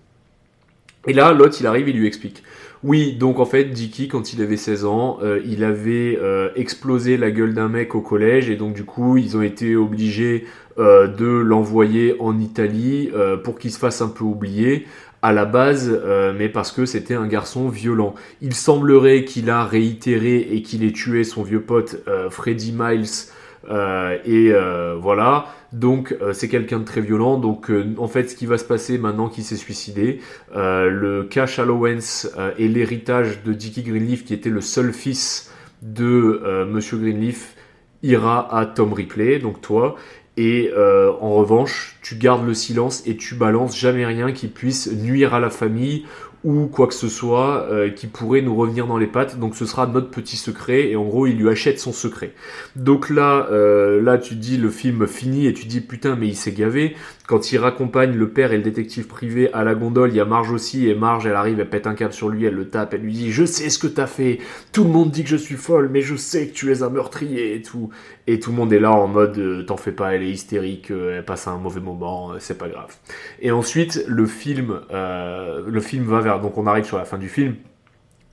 Et là, l'autre, il arrive, il lui explique. Oui, donc en fait, Dicky, quand il avait 16 ans, euh, il avait euh, explosé la gueule d'un mec au collège, et donc du coup, ils ont été obligés euh, de l'envoyer en Italie pour qu'il se fasse un peu oublier à la base, mais parce que c'était un garçon violent. Il semblerait qu'il a réitéré et qu'il ait tué son vieux pote Freddie Miles. Euh, et euh, voilà, donc euh, c'est quelqu'un de très violent. Donc en fait, ce qui va se passer maintenant qu'il s'est suicidé, le cash allowance et l'héritage de Dickie Greenleaf, qui était le seul fils de Monsieur Greenleaf, ira à Tom Ripley, donc toi. Et en revanche, tu gardes le silence et tu balances jamais rien qui puisse nuire à la famille ou quoi que ce soit euh, qui pourrait nous revenir dans les pattes. Donc ce sera notre petit secret et en gros il lui achète son secret. Donc là, euh, là tu dis le film finit et tu dis putain mais il s'est gavé. Quand il raccompagne le père et le détective privé à la gondole, il y a Marge aussi et Marge elle arrive, elle pète un câble sur lui, elle le tape, elle lui dit je sais ce que t'as fait. Tout le monde dit que je suis folle mais je sais que tu es un meurtrier et tout. Et tout le monde est là en mode euh, t'en fais pas, elle est hystérique, euh, elle passe un mauvais moment, euh, c'est pas grave. Et ensuite le film, euh, le film va vers donc on arrive sur la fin du film.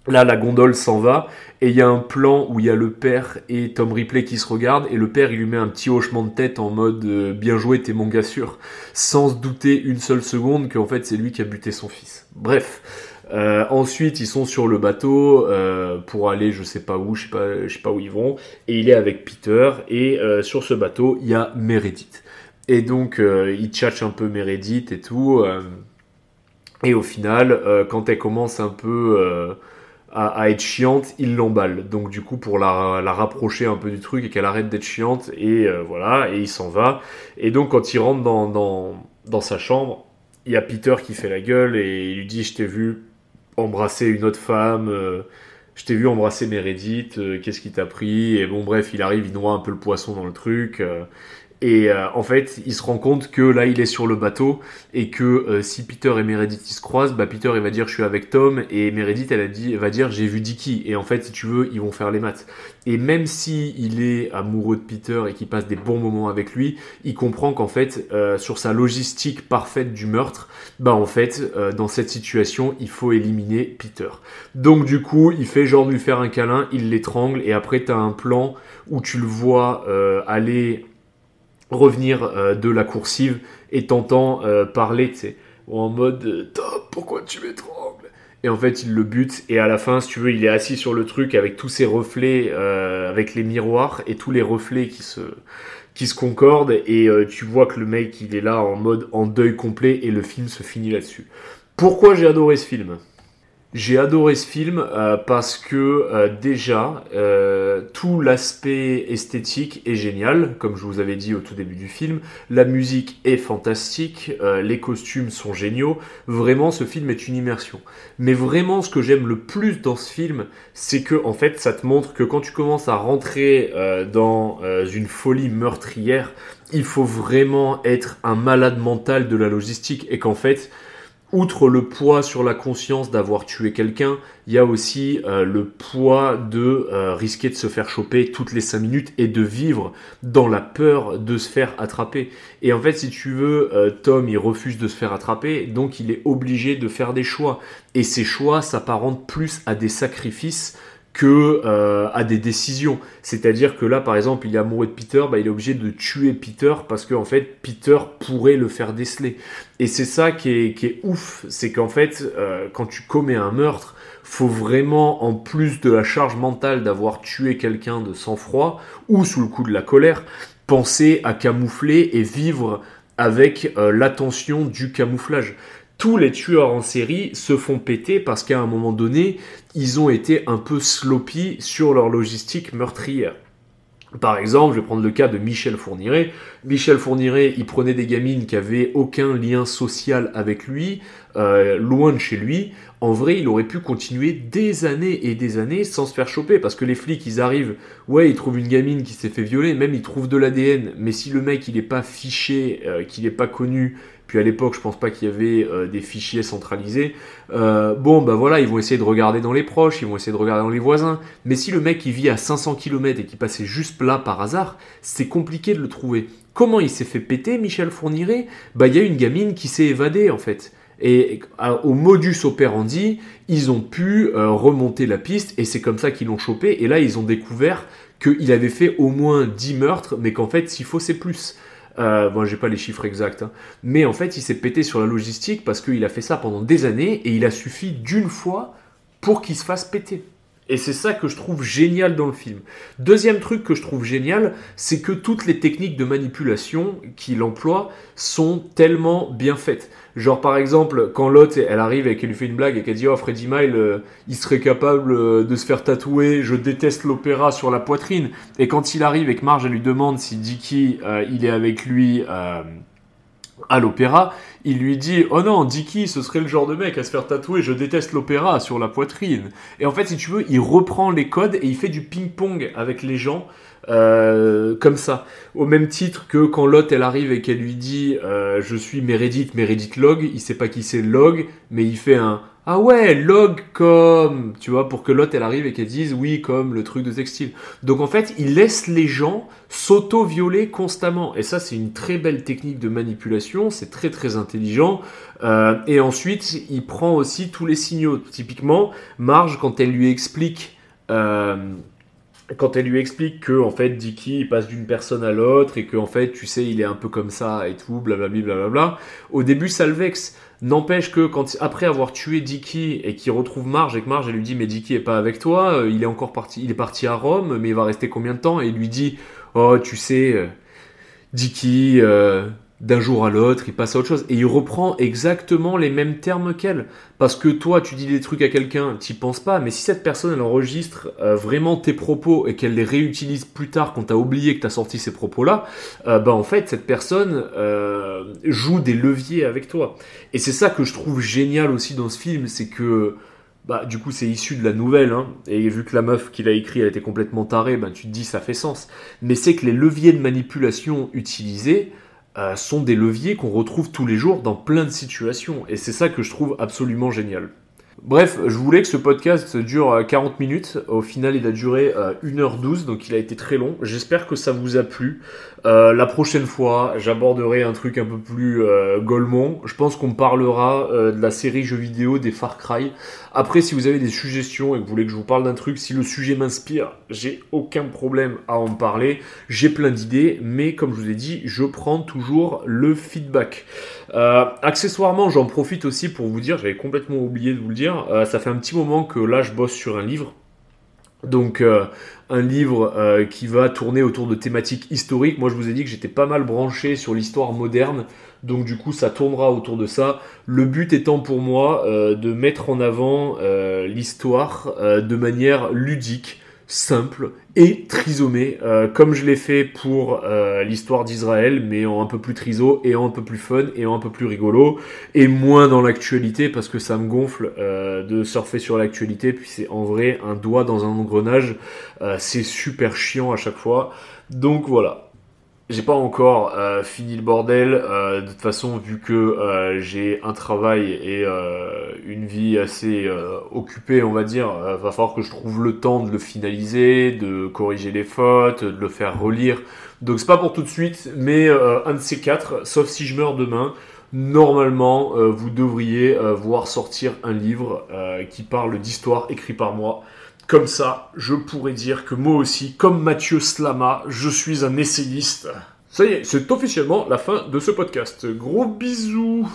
Là, la gondole s'en va et il y a un plan où il y a le père et Tom Ripley qui se regardent et le père il lui met un petit hochement de tête en mode bien joué, t'es mon gars sûr, sans se douter une seule seconde qu'en fait c'est lui qui a buté son fils. Bref. Euh, ensuite, ils sont sur le bateau euh, pour aller, je sais pas où, je sais pas, je sais pas où ils vont, et il est avec Peter. Et euh, sur ce bateau, il y a Meredith. Et donc, il tchatche un peu Meredith et tout. et au final, quand elle commence un peu à, être chiante, il l'emballe. Donc du coup, pour la, rapprocher un peu du truc et qu'elle arrête d'être chiante, et voilà, et il s'en va. Et donc quand il rentre dans, dans, dans sa chambre, il y a Peter qui fait la gueule et il lui dit, je t'ai vu embrasser une autre femme. euh, je t'ai vu embrasser Meredith, euh, qu'est-ce qui t'a pris? Et bon, bref, il arrive, il noie un peu le poisson dans le truc. Et euh, en fait, il se rend compte que là, il est sur le bateau et que euh, si Peter et Meredith se croisent, bah Peter il va dire je suis avec Tom et Meredith elle a dit va dire j'ai vu Dicky et en fait si tu veux ils vont faire les maths. Et même si il est amoureux de Peter et qu'il passe des bons moments avec lui, il comprend qu'en fait euh, sur sa logistique parfaite du meurtre, bah en fait dans cette situation il faut éliminer Peter. Donc du coup il fait genre lui faire un câlin, il l'étrangle et après t'as un plan où tu le vois aller revenir euh, de la coursive et t'entends euh, parler, tu en mode euh, Top, pourquoi tu m'étrangles? Et en fait il le bute et à la fin si tu veux il est assis sur le truc avec tous ses reflets avec les miroirs et tous les reflets qui se concordent et tu vois que le mec il est là en mode en deuil complet et le film se finit là-dessus. Pourquoi j'ai adoré ce film? J'ai adoré ce film euh, parce que euh, déjà euh, tout l'aspect esthétique est génial, comme je vous avais dit au tout début du film. La musique est fantastique, les costumes sont géniaux. Vraiment, ce film est une immersion. Mais vraiment, ce que j'aime le plus dans ce film, c'est que en fait, ça te montre que quand tu commences à rentrer dans une folie meurtrière, il faut vraiment être un malade mental de la logistique et qu'en fait outre le poids sur la conscience d'avoir tué quelqu'un, il y a aussi euh, le poids de euh, risquer de se faire choper toutes les 5 minutes et de vivre dans la peur de se faire attraper. Et en fait, si tu veux, euh, Tom, il refuse de se faire attraper, donc il est obligé de faire des choix. Et ces choix s'apparentent plus à des sacrifices que euh, à des décisions. C'est-à-dire que là, par exemple, il est amoureux de Peter, bah, il est obligé de tuer Peter parce qu'en fait, Peter pourrait le faire déceler. Et c'est ça qui est, qui est ouf, c'est qu'en fait, euh, quand tu commets un meurtre, faut vraiment, en plus de la charge mentale d'avoir tué quelqu'un de sang-froid ou sous le coup de la colère, penser à camoufler et vivre avec euh, l'attention du camouflage tous les tueurs en série se font péter parce qu'à un moment donné, ils ont été un peu sloppy sur leur logistique meurtrière. Par exemple, je vais prendre le cas de Michel Fourniret. Michel Fourniret, il prenait des gamines qui avaient aucun lien social avec lui, euh, loin de chez lui. En vrai, il aurait pu continuer des années et des années sans se faire choper, parce que les flics, ils arrivent, ouais, ils trouvent une gamine qui s'est fait violer, même ils trouvent de l'ADN, mais si le mec, il n'est pas fiché, euh, qu'il n'est pas connu, puis à l'époque, je pense pas qu'il y avait euh, des fichiers centralisés. Bon, bah voilà, ils vont essayer de regarder dans les proches, ils vont essayer de regarder dans les voisins. Mais si le mec il vit à 500 km et qui passait juste là par hasard, c'est compliqué de le trouver. Comment il s'est fait péter, Michel Fourniret? Bah, il y a une gamine qui s'est évadée en fait. Et au modus operandi, ils ont pu euh, remonter la piste et c'est comme ça qu'ils l'ont chopé. Et là, ils ont découvert qu'il avait fait au moins 10 meurtres, mais qu'en fait, s'il faut, c'est plus. Euh, bon, j'ai pas les chiffres exacts, hein. mais en fait, il s'est pété sur la logistique parce qu'il a fait ça pendant des années et il a suffi d'une fois pour qu'il se fasse péter. Et c'est ça que je trouve génial dans le film. Deuxième truc que je trouve génial, c'est que toutes les techniques de manipulation qu'il emploie sont tellement bien faites. Genre par exemple, quand l'autre elle arrive et qu'elle lui fait une blague et qu'elle dit oh Freddy Mile, euh, il serait capable euh, de se faire tatouer, je déteste l'opéra sur la poitrine. Et quand il arrive et que Marge elle lui demande si Dicky euh, il est avec lui à l'opéra, il lui dit Oh non, Dicky, ce serait le genre de mec à se faire tatouer, je déteste l'opéra sur la poitrine. Et en fait, si tu veux, il reprend les codes et il fait du ping-pong avec les gens. Euh, comme ça, au même titre que quand l'autre elle arrive et qu'elle lui dit euh, je suis Meredith, Meredith Log, il sait pas qui c'est Log, mais il fait un ah ouais, log comme, tu vois, pour que l'autre elle arrive et qu'elle dise oui comme le truc de textile. Donc en fait, il laisse les gens s'auto-violer constamment. Et ça, c'est une très belle technique de manipulation, c'est très très intelligent. Euh, et ensuite, il prend aussi tous les signaux. Typiquement, Marge, quand elle lui explique... Euh, quand elle lui explique que en fait Dicky passe d'une personne à l'autre et que en fait tu sais il est un peu comme ça et tout blablabla blablabla. Au début ça le vexe. N'empêche que quand après avoir tué Dicky et qu'il retrouve Marge et que Marge elle lui dit mais Dicky est pas avec toi, euh, il est encore parti, il est parti à Rome, mais il va rester combien de temps? Et lui dit oh tu sais euh, Dicky euh, d'un jour à l'autre, il passe à autre chose. Et il reprend exactement les mêmes termes qu'elle. Parce que toi, tu dis des trucs à quelqu'un, t'y penses pas, mais si cette personne, elle enregistre euh, vraiment tes propos et qu'elle les réutilise plus tard quand t'as oublié que t'as sorti ces propos-là, euh, bah en fait, cette personne euh, joue des leviers avec toi. Et c'est ça que je trouve génial aussi dans ce film, c'est que... Bah, du coup, c'est issu de la nouvelle, hein, et vu que la meuf qui l'a écrit, elle était complètement tarée, bah, tu te dis, ça fait sens. Mais c'est que les leviers de manipulation utilisés, euh, sont des leviers qu'on retrouve tous les jours dans plein de situations. Et c'est ça que je trouve absolument génial. Bref, je voulais que ce podcast dure 40 euh, minutes. Au final, il a duré 1h12, euh, donc il a été très long. J'espère que ça vous a plu. Euh, la prochaine fois, j'aborderai un truc un peu plus euh, Je pense qu'on parlera de la série jeux vidéo des Far Cry. Après, si vous avez des suggestions et que vous voulez que je vous parle d'un truc, si le sujet m'inspire, j'ai aucun problème à en parler. J'ai plein d'idées, mais comme je vous ai dit, je prends toujours le feedback. Euh, accessoirement, j'en profite aussi pour vous dire, j'avais complètement oublié de vous le dire, euh, ça fait un petit moment que là je bosse sur un livre. Donc euh, un livre qui va tourner autour de thématiques historiques. Moi je vous ai dit que j'étais pas mal branché sur l'histoire moderne. Donc du coup ça tournera autour de ça. Le but étant pour moi de mettre en avant l'histoire de manière ludique, simple et trisomée, euh, comme je l'ai fait pour euh, l'histoire d'Israël, mais en un peu plus triso et en un peu plus fun et en un peu plus rigolo, et moins dans l'actualité parce que ça me gonfle euh, de surfer sur l'actualité, puis c'est en vrai un doigt dans un engrenage, c'est super chiant à chaque fois. Donc voilà, j'ai pas encore euh, fini le bordel. euh, de toute façon, vu que euh, j'ai un travail et euh, une vie assez euh, occupée, on va dire, euh, va falloir que je trouve le temps de le finaliser, de corriger les fautes, de le faire relire. Donc c'est pas pour tout de suite, mais un de ces quatre, sauf si je meurs demain. Normalement, vous devriez voir sortir un livre qui parle d'histoire écrit par moi. Comme ça, je pourrais dire que moi aussi, comme Mathieu Slama, je suis un essayiste. Ça y est, c'est officiellement la fin de ce podcast. Gros bisous